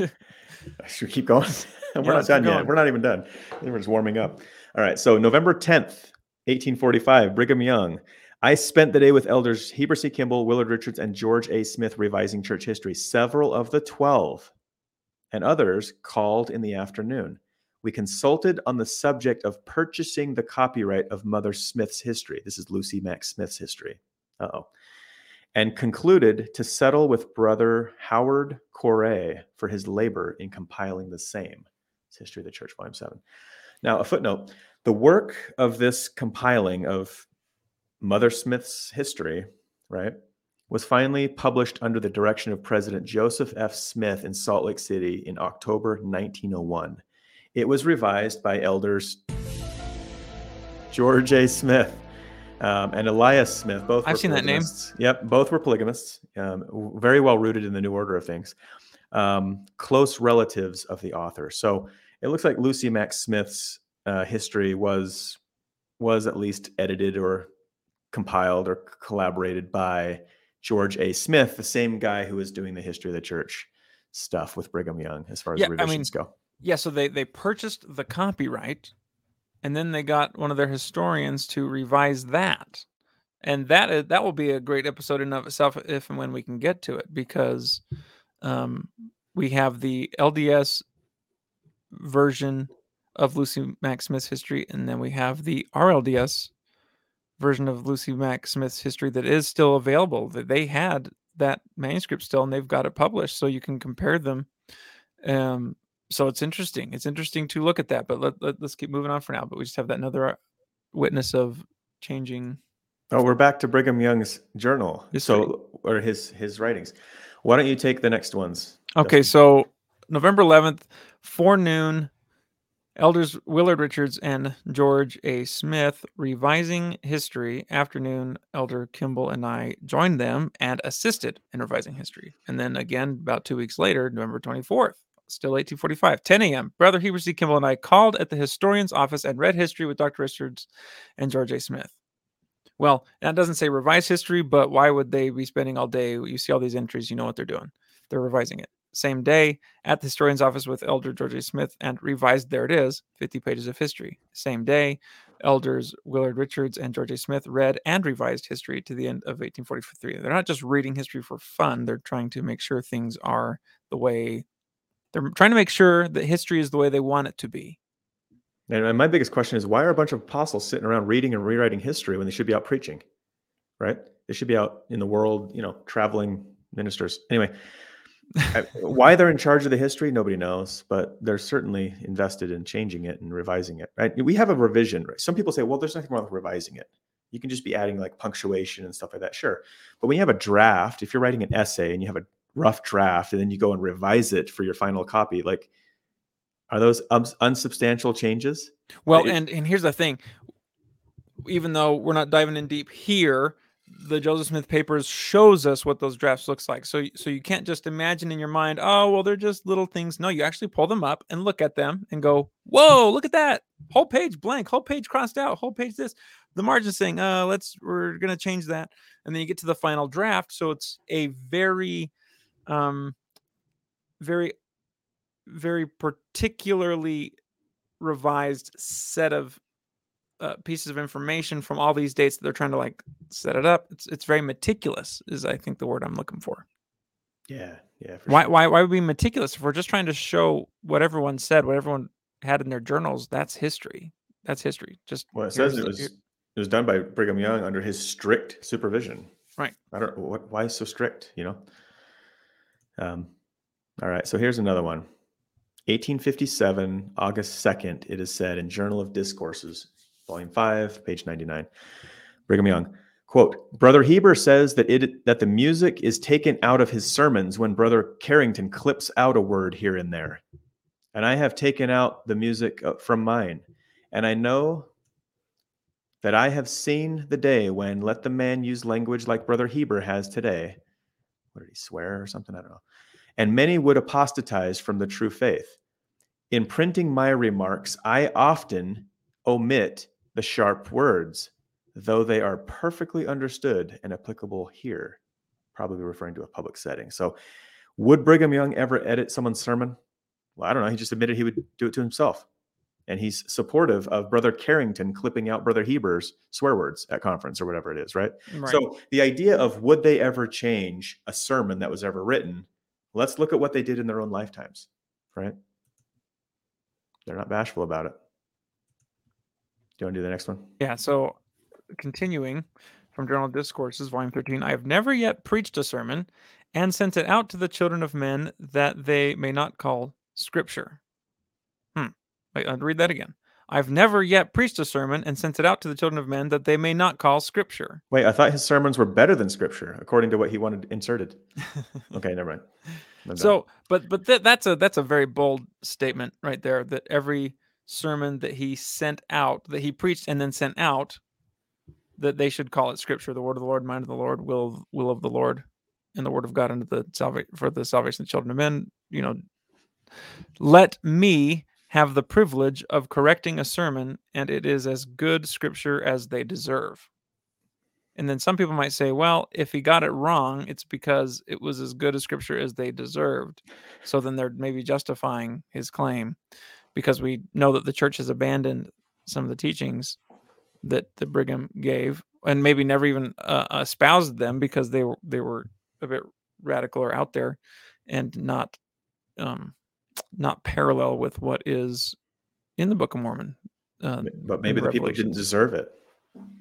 Speaker 2: should we keep going? We're
Speaker 3: Yeah,
Speaker 2: not done yet. We're not even done. We're just warming up. All right. So November 10th, 1845, Brigham Young. I spent the day with elders Heber C. Kimball, Willard Richards, and George A. Smith revising church history. Several of the 12 and others called in the afternoon. We consulted on the subject of purchasing the copyright of Mother Smith's history. This is Lucy Mack Smith's history. Uh oh. And concluded to settle with brother Howard Coray for his labor in compiling the same. It's History of the Church, Volume 7. Now, a footnote the work of this compiling of Mother Smith's history, right, was finally published under the direction of President Joseph F. Smith in Salt Lake City in October 1901. It was revised by elders George A. Smith um, and Elias Smith. Both
Speaker 3: I've seen that name.
Speaker 2: Yep, both were polygamists. Um, very well rooted in the New Order of things. Um, close relatives of the author. So it looks like Lucy Mack Smith's uh, history was was at least edited or compiled or collaborated by George A. Smith, the same guy who was doing the history of the church stuff with Brigham Young, as far as
Speaker 3: Yeah, I mean,
Speaker 2: revisions go.
Speaker 3: Yeah. So they, they purchased the copyright and then they got one of their historians to revise that. And that is, that will be a great episode in of itself if and when we can get to it because um, we have the LDS version of Lucy Mack Smith's history, and then we have the RLDS version of Lucy Mack Smith's history that is still available. That they had that manuscript still, and they've got it published, so you can compare them. Um, so it's interesting. It's interesting to look at that. But let, let us keep moving on for now. But we just have that another uh, witness of changing.
Speaker 2: Oh, we're back to Brigham Young's journal.
Speaker 3: History.
Speaker 2: So, or his his writings. Why don't you take the next ones?
Speaker 3: Okay,
Speaker 2: Justin?
Speaker 3: so November 11th, forenoon, Elders Willard Richards and George A. Smith revising history. Afternoon, Elder Kimball and I joined them and assisted in revising history. And then again, about two weeks later, November 24th, still 1845, 10 a.m., Brother Heber C. Kimball and I called at the historian's office and read history with Dr. Richards and George A. Smith. Well, that doesn't say revise history, but why would they be spending all day? You see all these entries, you know what they're doing. They're revising it. Same day at the historian's office with Elder George A. Smith and revised, there it is, 50 pages of history. Same day, Elders Willard Richards and George A. Smith read and revised history to the end of 1843. They're not just reading history for fun, they're trying to make sure things are the way they're trying to make sure that history is the way they want it to be.
Speaker 2: And my biggest question is why are a bunch of apostles sitting around reading and rewriting history when they should be out preaching? Right? They should be out in the world, you know, traveling ministers. Anyway, why they're in charge of the history, nobody knows, but they're certainly invested in changing it and revising it. Right? We have a revision. Right? Some people say, well, there's nothing wrong with revising it. You can just be adding like punctuation and stuff like that. Sure. But when you have a draft, if you're writing an essay and you have a rough draft and then you go and revise it for your final copy, like are those uns- unsubstantial changes?
Speaker 3: Well, and and here's the thing. Even though we're not diving in deep here, the Joseph Smith papers shows us what those drafts looks like. So so you can't just imagine in your mind, oh well, they're just little things. No, you actually pull them up and look at them and go, whoa, look at that whole page blank, whole page crossed out, whole page this. The margin saying, uh, let's we're gonna change that, and then you get to the final draft. So it's a very, um, very, very particularly revised set of uh, pieces of information from all these dates that they're trying to like set it up. It's it's very meticulous, is I think the word I'm looking for.
Speaker 2: Yeah, yeah.
Speaker 3: Why
Speaker 2: sure.
Speaker 3: why why would we be meticulous if we're just trying to show what everyone said, what everyone had in their journals? That's history. That's history. Just
Speaker 2: Well, it says it was
Speaker 3: here-
Speaker 2: it was done by Brigham Young under his strict supervision.
Speaker 3: Right.
Speaker 2: I don't what why so strict, you know? Um all right, so here's another one. 1857, August 2nd, it is said in Journal of Discourses, volume 5, page 99. Brigham Young, quote, Brother Heber says that it that the music is taken out of his sermons when Brother Carrington clips out a word here and there. And I have taken out the music uh, from mine. And I know that I have seen the day when let the man use language like Brother Heber has today. What did he swear or something? I don't know. And many would apostatize from the true faith. In printing my remarks, I often omit the sharp words, though they are perfectly understood and applicable here, probably referring to a public setting. So, would Brigham Young ever edit someone's sermon? Well, I don't know. He just admitted he would do it to himself. And he's supportive of Brother Carrington clipping out Brother Heber's swear words at conference or whatever it is, right?
Speaker 3: right.
Speaker 2: So the idea of would they ever change a sermon that was ever written? Let's look at what they did in their own lifetimes, right? They're not bashful about it. Do you want to do the next one?
Speaker 3: Yeah. So continuing from Journal of Discourses, volume 13, I have never yet preached a sermon and sent it out to the children of men that they may not call scripture. Hmm. Wait, I'll read that again. I've never yet preached a sermon and sent it out to the children of men that they may not call scripture.
Speaker 2: Wait, I thought his sermons were better than scripture, according to what he wanted inserted. Okay, never mind. I'm done.
Speaker 3: So, but but that that's a that's a very bold statement right there. That every sermon that he sent out, that he preached and then sent out, that they should call it Scripture, the word of the Lord, mind of the Lord, will will of the Lord, and the word of God unto the salvation for the salvation of the children of men. You know, let me have the privilege of correcting a sermon, and it is as good Scripture as they deserve. And then some people might say, well, if he got it wrong, it's because it was as good a scripture as they deserved. So then they're maybe justifying his claim because we know that the church has abandoned some of the teachings that the Brigham gave and maybe never even uh, espoused them because they were they were a bit radical or out there and not um not parallel with what is in the Book of Mormon. Uh,
Speaker 2: but maybe the people didn't deserve it.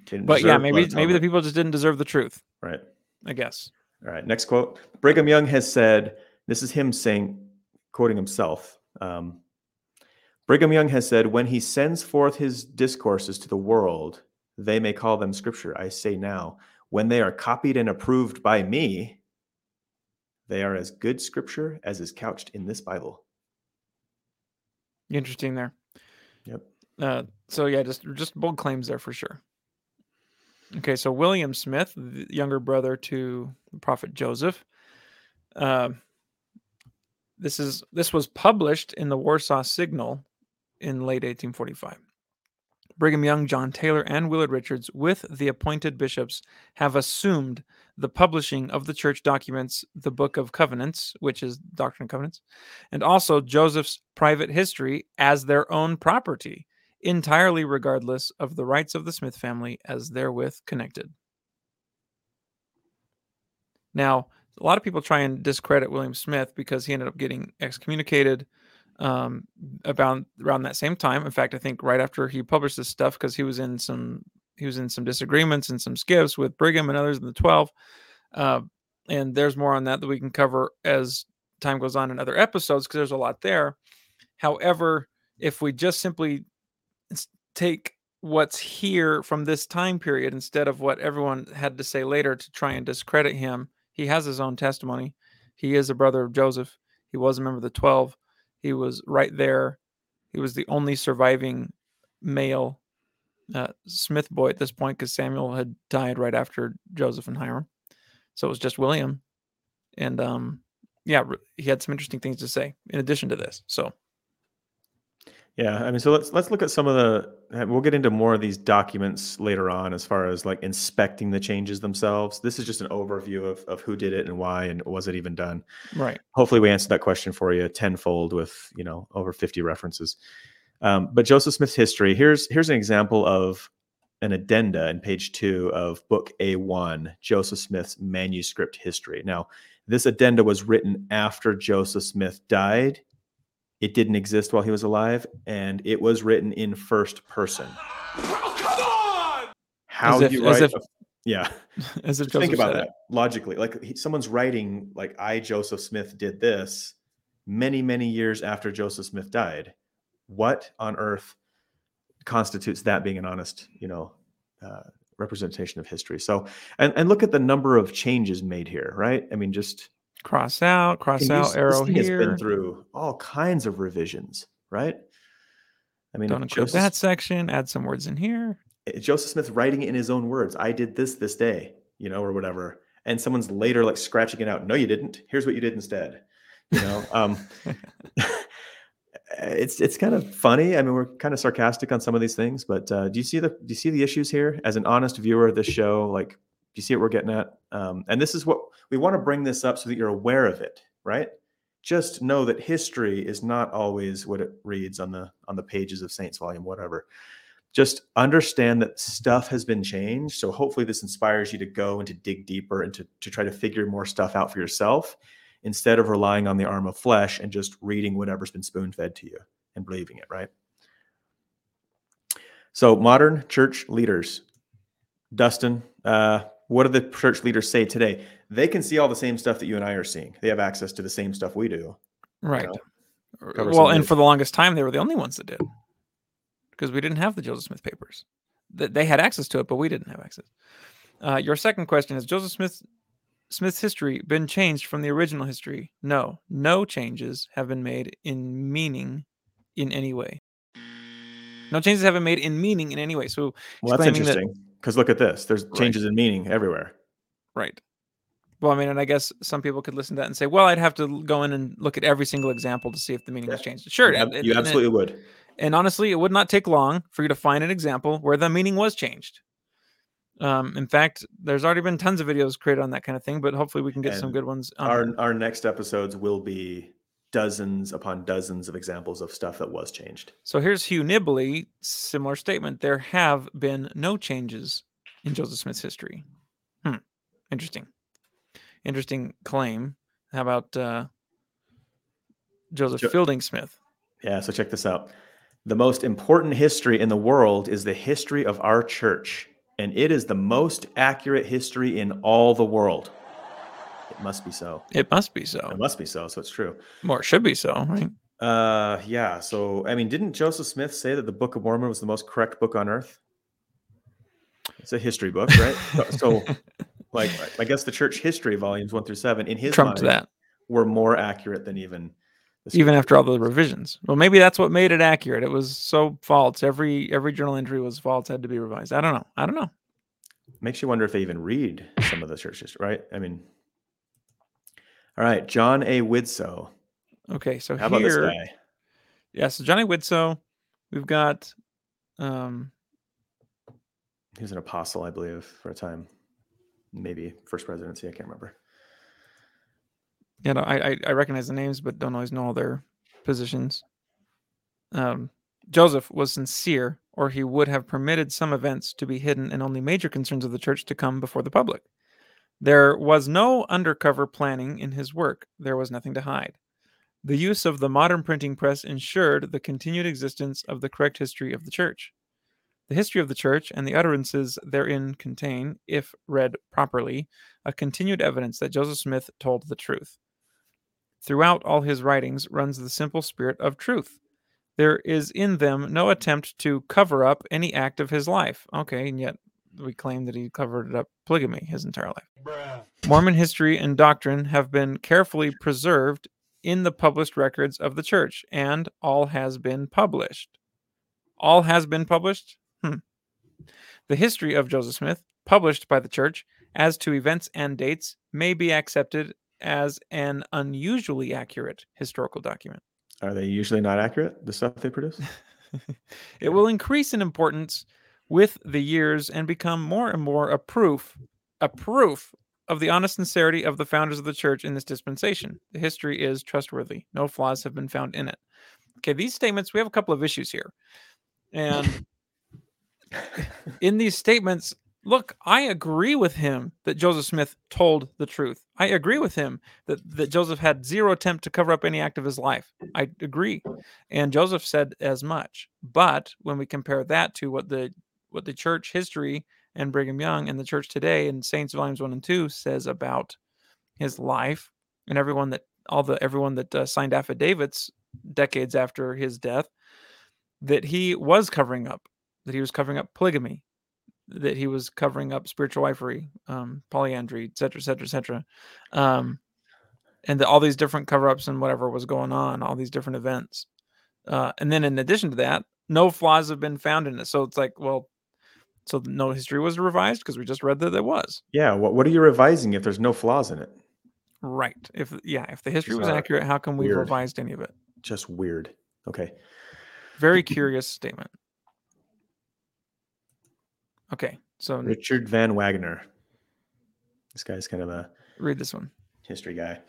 Speaker 2: Didn't
Speaker 3: but yeah, maybe maybe the people just didn't deserve the truth.
Speaker 2: Right.
Speaker 3: I guess.
Speaker 2: All right. Next quote. Brigham Young has said, this is him saying, quoting himself. Um, Brigham Young has said, when he sends forth his discourses to the world, they may call them scripture. I say now, when they are copied and approved by me, they are as good scripture as is couched in this Bible.
Speaker 3: Interesting there.
Speaker 2: Yep.
Speaker 3: Uh, so yeah, just just bold claims there for sure. Okay, so William Smith, the younger brother to the prophet Joseph. Uh, this is this was published in the Warsaw Signal in late 1845. Brigham Young, John Taylor, and Willard Richards, with the appointed bishops, have assumed the publishing of the church documents, the Book of Covenants, which is Doctrine and Covenants, and also Joseph's private history as their own property, entirely regardless of the rights of the Smith family as therewith connected. Now, a lot of people try and discredit William Smith because he ended up getting excommunicated um, about around that same time. In fact, I think right after he published this stuff, because he was in some he was in some disagreements and some skiffs with Brigham and others in the Twelve. Uh, and there's more on that that we can cover as time goes on in other episodes because there's a lot there. However, if we just simply take what's here from this time period instead of what everyone had to say later to try and discredit him, he has his own testimony. He is a brother of Joseph. He was a member of the 12. He was right there. He was the only surviving male uh, Smith boy at this point because Samuel had died right after Joseph and Hyrum, so it was just William, and um, yeah, he had some interesting things to say in addition to this. So
Speaker 2: Yeah, I mean, so let's let's look at some of the. We'll get into more of these documents later on, as far as like inspecting the changes themselves. This is just an overview of of who did it and why, and was it even done.
Speaker 3: right,
Speaker 2: Hopefully, we answered that question for you tenfold with you know over fifty references. Um, but Joseph Smith's history here's here's an example of an addenda in page two of book A1, Joseph Smith's manuscript history. Now, this addenda was written after Joseph Smith died. It didn't exist while he was alive, and it was written in first person. How
Speaker 3: As
Speaker 2: do
Speaker 3: if-
Speaker 2: you write?
Speaker 3: if-
Speaker 2: a- yeah,
Speaker 3: as if
Speaker 2: think about that logically. Like he, someone's writing, like I, Joseph Smith, did this many, many years after Joseph Smith died. What on earth constitutes that being an honest, you know, uh, representation of history? So, and and look at the number of changes made here, right? I mean, just
Speaker 3: it. Cross out, cross
Speaker 2: and
Speaker 3: out,
Speaker 2: this
Speaker 3: arrow
Speaker 2: thing has been through all kinds of revisions, right? I mean,
Speaker 3: Don't include
Speaker 2: Joseph,
Speaker 3: that section. Add some words in here.
Speaker 2: eh, Joseph Smith writing in his own words. I did this this day, you know, or whatever. And someone's later like scratching it out. No, you didn't. Here's what you did instead. You know, um, it's it's kind of funny. I mean, we're kind of sarcastic on some of these things, but uh, do you see the do you see the issues here? As an honest viewer of this show, like, you see what we're getting at? Um, and this is what we want to bring this up so that you're aware of it, right? Just know that history is not always what it reads on the on the pages of Saints Volume, whatever just understand that stuff has been changed. So hopefully this inspires you to go and to dig deeper and to, to try to figure more stuff out for yourself instead of relying on the arm of flesh and just reading whatever's been spoon fed to you and believing it, right? So modern church leaders, Dustin, uh, what do the church leaders say today? They can see all the same stuff that you and I are seeing. They have access to the same stuff we do.
Speaker 3: Right.
Speaker 2: know,
Speaker 3: well, and for the longest time, they were the only ones that did because we didn't have the Joseph Smith papers. They had access to it, but we didn't have access. Uh, your second question is Joseph Smith Smith's history been changed from the original history? No, no changes have been made in meaning in any way. No changes have been made in meaning in any way. So,
Speaker 2: Well, that's
Speaker 3: Explaining that-
Speaker 2: interesting because look at this. There's changes in meaning everywhere.
Speaker 3: right. Well, I mean, and I guess some people could listen to that and say, "Well, I'd have to go in and look at every single example to see if the meaning was
Speaker 2: Yeah.
Speaker 3: changed." Sure,
Speaker 2: You,
Speaker 3: and-
Speaker 2: you
Speaker 3: and- and-
Speaker 2: absolutely would.
Speaker 3: And honestly, it would not take long for you to find an example where the meaning was changed. Um, in fact, there's already been tons of videos created on that kind of thing, but hopefully we can get some good ones. on
Speaker 2: our our next episodes will be dozens upon dozens of examples of stuff that was changed.
Speaker 3: So here's Hugh Nibley, similar statement. There have been no changes in Joseph Smith's history. Hmm. Interesting. Interesting claim. How about uh, Joseph
Speaker 2: Jo-
Speaker 3: Fielding Smith?
Speaker 2: Yeah, so check this out. The most important history in the world is the history of our church, and it is the most accurate history in all the world. It must be so.
Speaker 3: It must be so.
Speaker 2: It must be so, so it's true.
Speaker 3: More it should be so, right?
Speaker 2: Uh yeah, so I mean, didn't Joseph Smith say that the Book of Mormon was the most correct book on earth? It's a history book, right? so, so, like I guess the church history volumes 1 through 7 in his
Speaker 3: Trumped
Speaker 2: mind,
Speaker 3: that.
Speaker 2: were more accurate than even
Speaker 3: even after all the revisions. Well, maybe that's what made it accurate. It was so false. Every every journal entry was false, had to be revised. I don't know. I don't know.
Speaker 2: makes you wonder if they even read some of the church history, right? I mean, all right, John A. Widtsoe.
Speaker 3: Okay, so
Speaker 2: How about
Speaker 3: here,
Speaker 2: this guy?
Speaker 3: yeah. So John A. Widtsoe, we've got, um,
Speaker 2: He was an apostle, I believe, for a time. Maybe first presidency. I can't remember.
Speaker 3: know, I, I I recognize the names, but don't always know all their positions. Um, Joseph was sincere, or he would have permitted some events to be hidden and only major concerns of the church to come before the public. There was no undercover planning in his work. There was nothing to hide. The use of the modern printing press ensured the continued existence of the correct history of the church. The history of the church and the utterances therein contain, if read properly, a continued evidence that Joseph Smith told the truth. Throughout all his writings runs the simple spirit of truth. There is in them no attempt to cover up any act of his life. Okay, and yet we claim that he covered up polygamy his entire life. Mormon history and doctrine have been carefully preserved in the published records of the church, and all has been published. All has been published? Hmm. The history of Joseph Smith, published by the church as to events and dates, may be accepted as an unusually accurate historical document.
Speaker 2: Are they usually not accurate? The stuff they produce.
Speaker 3: It will increase in importance with the years and become more and more a proof, a proof of the honest sincerity of the founders of the church in this dispensation. The history is trustworthy. No flaws have been found in it. Okay, these statements, we have a couple of issues here. And in these statements, look, I agree with him that Joseph Smith told the truth. I agree with him that, that Joseph had zero attempt to cover up any act of his life. I agree. And Joseph said as much. But when we compare that to what the what the church history and Brigham Young and the church today in Saints volumes 1 and 2 says about his life and everyone that all the everyone that uh, signed affidavits decades after his death that he was covering up that he was covering up polygamy that he was covering up spiritual wifery um, polyandry et cetera et cetera et cetera um, and all these different cover-ups and whatever was going on all these different events uh, and then in addition to that no flaws have been found in it. So it's like well so no history was revised because we just read that there was
Speaker 2: yeah. What What are you revising if there's no flaws in it?
Speaker 3: right if yeah if the history was
Speaker 2: uh,
Speaker 3: accurate how come we
Speaker 2: Weird.
Speaker 3: revised any of it
Speaker 2: Just weird. Okay.
Speaker 3: very curious statement okay so
Speaker 2: Richard Van Wagoner. This guy's kind of a
Speaker 3: read this one
Speaker 2: history guy.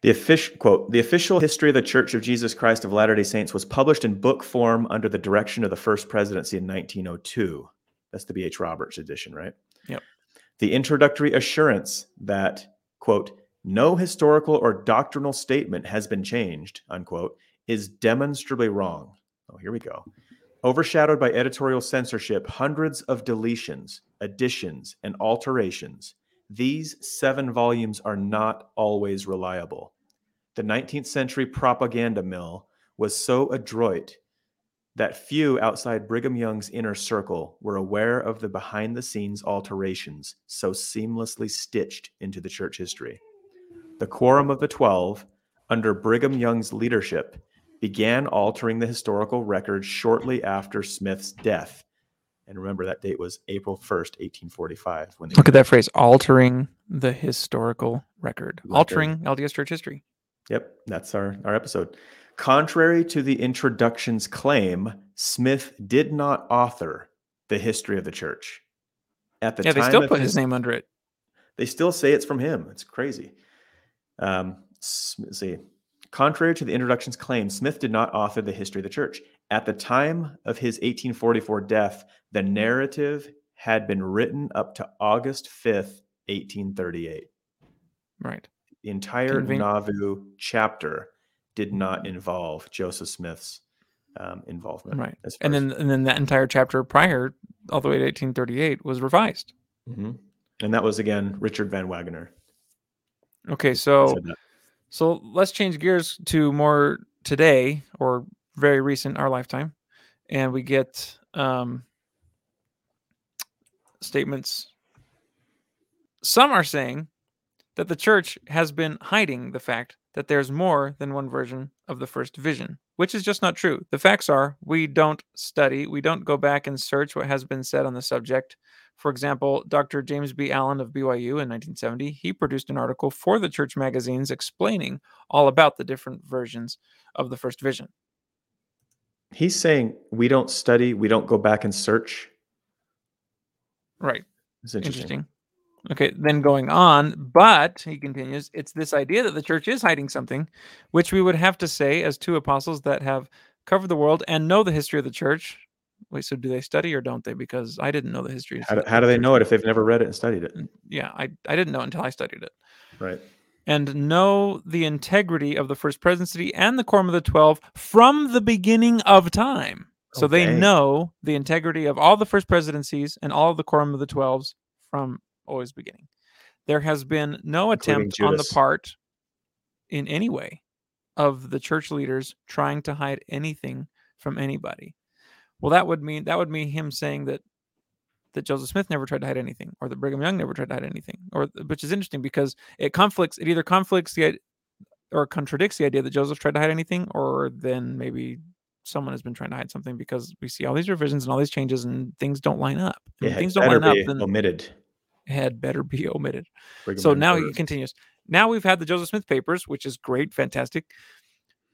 Speaker 2: The official quote: The official history of the Church of Jesus Christ of Latter-day Saints was published in book form under the direction of the First Presidency in 1902. That's the B.H. Roberts edition, right?
Speaker 3: Yep.
Speaker 2: The introductory assurance that quote no historical or doctrinal statement has been changed unquote is demonstrably wrong. Oh, here we go. Overshadowed by editorial censorship, hundreds of deletions, additions, and alterations these seven volumes are not always reliable. The 19th century propaganda mill was so adroit that few outside Brigham Young's inner circle were aware of the behind the scenes alterations so seamlessly stitched into the church history. The Quorum of the Twelve, under Brigham Young's leadership, began altering the historical record shortly after Smith's death. And remember, that date was April 1st, 1845. When
Speaker 3: look at that phrase altering the historical record
Speaker 2: Record.
Speaker 3: altering lds church history
Speaker 2: Yep, that's our, our episode. Contrary to the introduction's claim, Smith did not author the history of the church. At the
Speaker 3: yeah
Speaker 2: time
Speaker 3: they still put his name under it
Speaker 2: they still say it's from him. It's crazy. Um, see. Contrary to the introduction's claim, Smith did not author the history of the church. At the time of his 1844 death, the narrative had been written up to August 5th, 1838.
Speaker 3: right
Speaker 2: The entire
Speaker 3: Conven-
Speaker 2: Nauvoo chapter did not involve Joseph Smith's um, involvement.
Speaker 3: Right. and then and then that entire chapter prior all the way to 1838 was revised
Speaker 2: Mhm. and that was again Richard Van Wagoner.
Speaker 3: okay so so let's change gears to more today or very recent our lifetime and we get um statements some are saying that the church has been hiding the fact that there's more than one version of the first vision, which is just not true. The facts are we don't study, we don't go back and search what has been said on the subject. For example, Dr. James B. Allen of BYU in 1970, he produced an article for the church magazines explaining all about the different versions of the first vision.
Speaker 2: He's saying we don't study, we don't go back and search.
Speaker 3: Right.
Speaker 2: It's interesting.
Speaker 3: Interesting. Okay, then going on, but he continues, it's this idea that the church is hiding something, which we would have to say as two apostles that have covered the world and know the history of the church. Wait, so do they study or don't they? Because I didn't know the history.
Speaker 2: How do, how do they know it if they've never read it and studied it?
Speaker 3: Yeah, I, I didn't know until I studied it.
Speaker 2: Right.
Speaker 3: And know the integrity of the first presidency and the quorum of the twelve from the beginning of time. So they know the integrity of all the first presidencies and all of the quorum of the twelves from always beginning. There has been no attempt on the part in any way of the church leaders trying to hide anything from anybody. Well, that would mean that would mean him saying that that Joseph Smith never tried to hide anything, or that Brigham Young never tried to hide anything, or which is interesting because it conflicts. It either conflicts the or contradicts the idea that Joseph tried to hide anything, or then maybe someone has been trying to hide something because we see all these revisions and all these changes and things don't line up. And
Speaker 2: It
Speaker 3: when
Speaker 2: had
Speaker 3: things don't line up, then
Speaker 2: omitted.
Speaker 3: Had better be omitted. So now he continues. Now we've had the Joseph Smith papers, which is great, fantastic.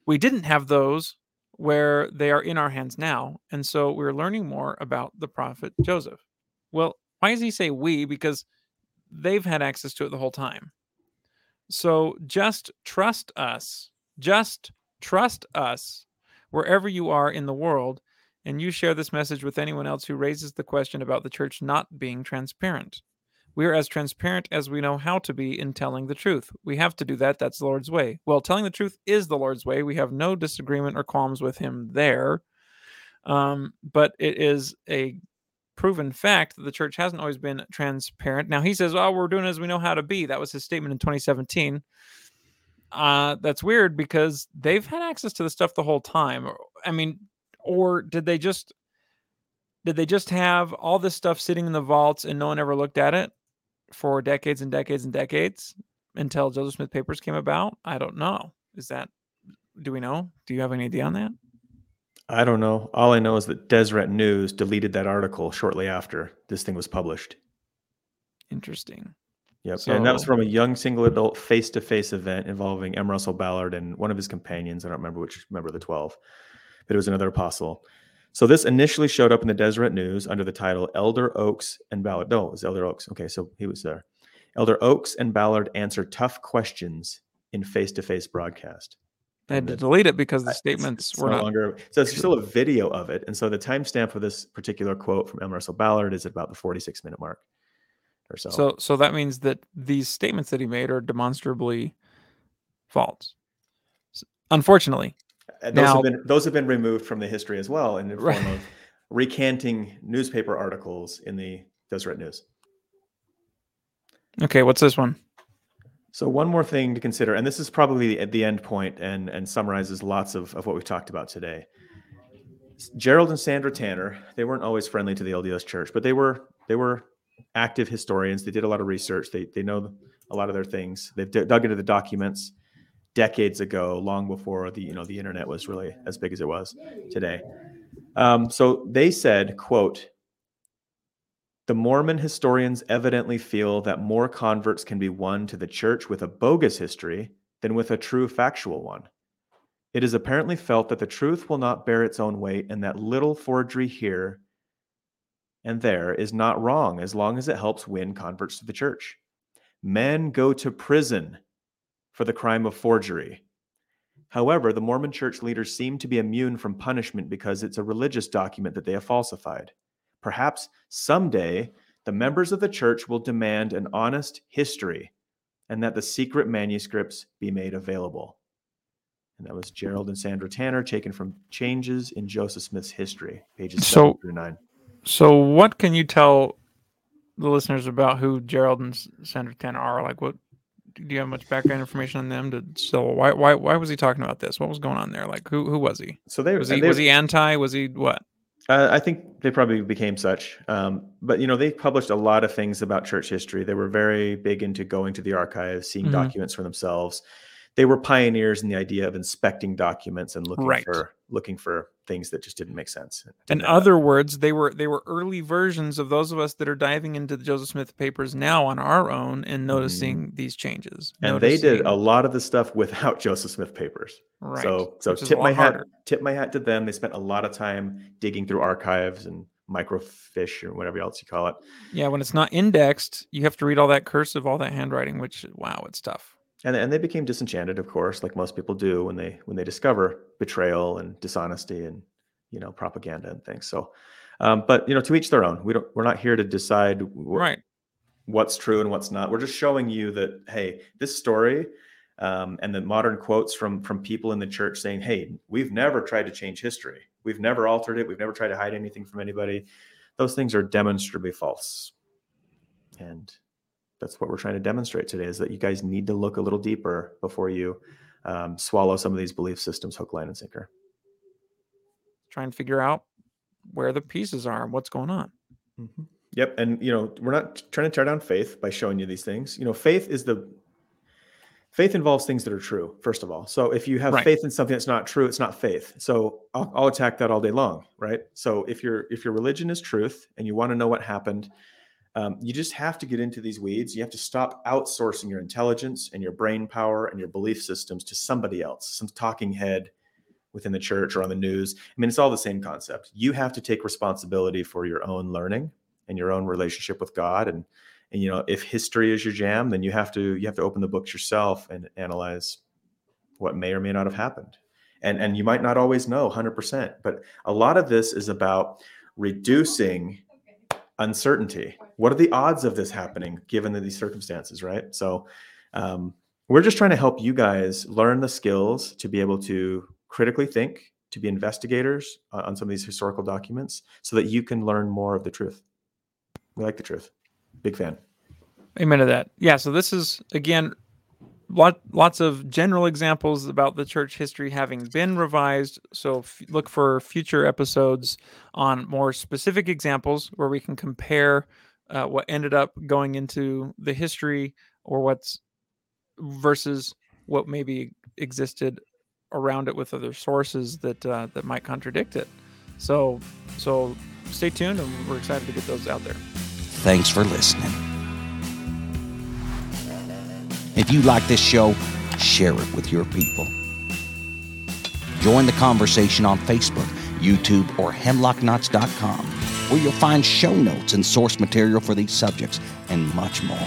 Speaker 3: We didn't have those where they are in our hands now. And so we're learning more about the prophet Joseph. Well, why does he say we? Because they've had access to it the whole time. So just trust us. Just trust us wherever you are in the world. And you share this message with anyone else who raises the question about the church not being transparent. We are as transparent as we know how to be in telling the truth. We have to do that. That's the Lord's way. Well, telling the truth is the Lord's way. We have no disagreement or qualms with him there. Um, but it is a proven fact that the church hasn't always been transparent. Now he says, "Oh, we're doing as we know how to be." That was his statement in 2017. Uh, that's weird because they've had access to the stuff the whole time. I mean, or did they just did they just have all this stuff sitting in the vaults and no one ever looked at it for decades and decades and decades until Joseph Smith papers came about? I don't know. Is that do we know? Do you have any idea on that?
Speaker 2: I don't know. All I know is that Deseret News deleted that article shortly after this thing was published.
Speaker 3: Interesting.
Speaker 2: Yep. and that was from a young single adult face to face event involving M. Russell Ballard and one of his companions. I don't remember which member of the 12, but it was another apostle. So this initially showed up in the Deseret News under the title Elder Oaks and Ballard. No, it was Elder Oaks. Okay, so he was there. Elder Oaks and Ballard answer tough questions in face to face broadcast.
Speaker 3: They had to delete it because the statements
Speaker 2: it's
Speaker 3: were
Speaker 2: no
Speaker 3: not.
Speaker 2: longer so it's still a video of it and so the timestamp for this particular quote from M. Russell Ballard is at about the 46 minute mark or so,
Speaker 3: So so that means that these statements that he made are demonstrably false. Unfortunately.
Speaker 2: And those
Speaker 3: now-
Speaker 2: have been those have been removed from the history as well in the form
Speaker 3: Right.
Speaker 2: of recanting newspaper articles in the Deseret News.
Speaker 3: Okay, what's this one?
Speaker 2: So one more thing to consider, and this is probably at the end point and and summarizes lots of, of what we've talked about today. Gerald and Sandra Tanner, they weren't always friendly to the LDS Church, but they were they were active historians. They did a lot of research. They they know a lot of their things. They've dug into the documents decades ago, long before the you know the internet was really as big as it was today. Um, so they said, "quote the Mormon historians evidently feel that more converts can be won to the church with a bogus history than with a true factual one. It is apparently felt that the truth will not bear its own weight and that little forgery here and there is not wrong as long as it helps win converts to the church. Men go to prison for the crime of forgery. However, the Mormon church leaders seem to be immune from punishment because it's a religious document that they have falsified. Perhaps someday the members of the church will demand an honest history and that the secret manuscripts be made available. And that was Gerald and Sandra Tanner taken from Changes in Joseph Smith's History, pages
Speaker 3: So-
Speaker 2: seven through nine.
Speaker 3: So what can you tell the listeners about who Gerald and Sandra Tanner are? Like what do you have much background information on them to so why why why was he talking about this? What was going on there? Like who who was he?
Speaker 2: So they
Speaker 3: Was he
Speaker 2: they-
Speaker 3: was he anti? Was he what?
Speaker 2: Uh, I think they probably became such. Um, but you know, they published a lot of things about church history. They were very big into going to the archives, seeing
Speaker 3: Mhm.
Speaker 2: documents for themselves. They were pioneers in the idea of inspecting documents and looking
Speaker 3: Right.
Speaker 2: for looking for things that just didn't make sense.
Speaker 3: In
Speaker 2: Didn't up.
Speaker 3: other words, they were they were early versions of those of us that are diving into the Joseph Smith papers now on our own and noticing these changes.
Speaker 2: Mm-hmm. and they did a lot of the stuff without Joseph Smith papers.
Speaker 3: right.
Speaker 2: So so
Speaker 3: which
Speaker 2: tip my hat
Speaker 3: harder.
Speaker 2: tip my hat to them. They spent a lot of time digging through archives and microfiche or whatever else you call it.
Speaker 3: Yeah, when it's not indexed, you have to read all that cursive, all that handwriting, which wow, it's tough.
Speaker 2: And and they became disenchanted of course like most people do when they when they discover betrayal and dishonesty and you know propaganda and things. So um, but you know to each their own. We don't we're not here to decide wh-
Speaker 3: Right.
Speaker 2: what's true and what's not. We're just showing you that hey this story um, and the modern quotes from from people in the church saying hey we've never tried to change history. We've never altered it. We've never tried to hide anything from anybody. Those things are demonstrably false. And that's what we're trying to demonstrate today is that you guys need to look a little deeper before you um, swallow some of these belief systems hook line and sinker
Speaker 3: Try and figure out where the pieces are and what's going on.
Speaker 2: Yep, and you know we're not trying to tear down faith by showing you these things. You know, faith is the faith involves things that are true first of all so if you have
Speaker 3: Right.
Speaker 2: faith in something that's not true it's not faith so I'll, I'll attack that all day long right so if your if your religion is truth and you want to know what happened um, you just have to get into these weeds. You have to stop outsourcing your intelligence and your brain power and your belief systems to somebody else some talking head within the church or on the news. I mean it's all the same concept. You have to take responsibility for your own learning and your own relationship with god. And and you know if history is your jam then you have to you have to open the books yourself and analyze what may or may not have happened. And and you might not always know 100% but a lot of this is about reducing uncertainty what are the odds of this happening given these circumstances right so um, we're just trying to help you guys learn the skills to be able to critically think to be investigators uh, on some of these historical documents so that you can learn more of the truth we like the truth big fan
Speaker 3: Amen to that. Yeah. So this is again, lot lots of general examples about the church history having been revised. So f- look for future episodes on more specific examples where we can compare uh, what ended up going into the history or what's versus what maybe existed around it with other sources that uh, that might contradict it. So so stay tuned, and we're excited to get those out there.
Speaker 1: Thanks for listening. If you like this show, share it with your people. Join the conversation on Facebook, YouTube, or hemlockknots.com, where you'll find show notes and source material for these subjects and much more.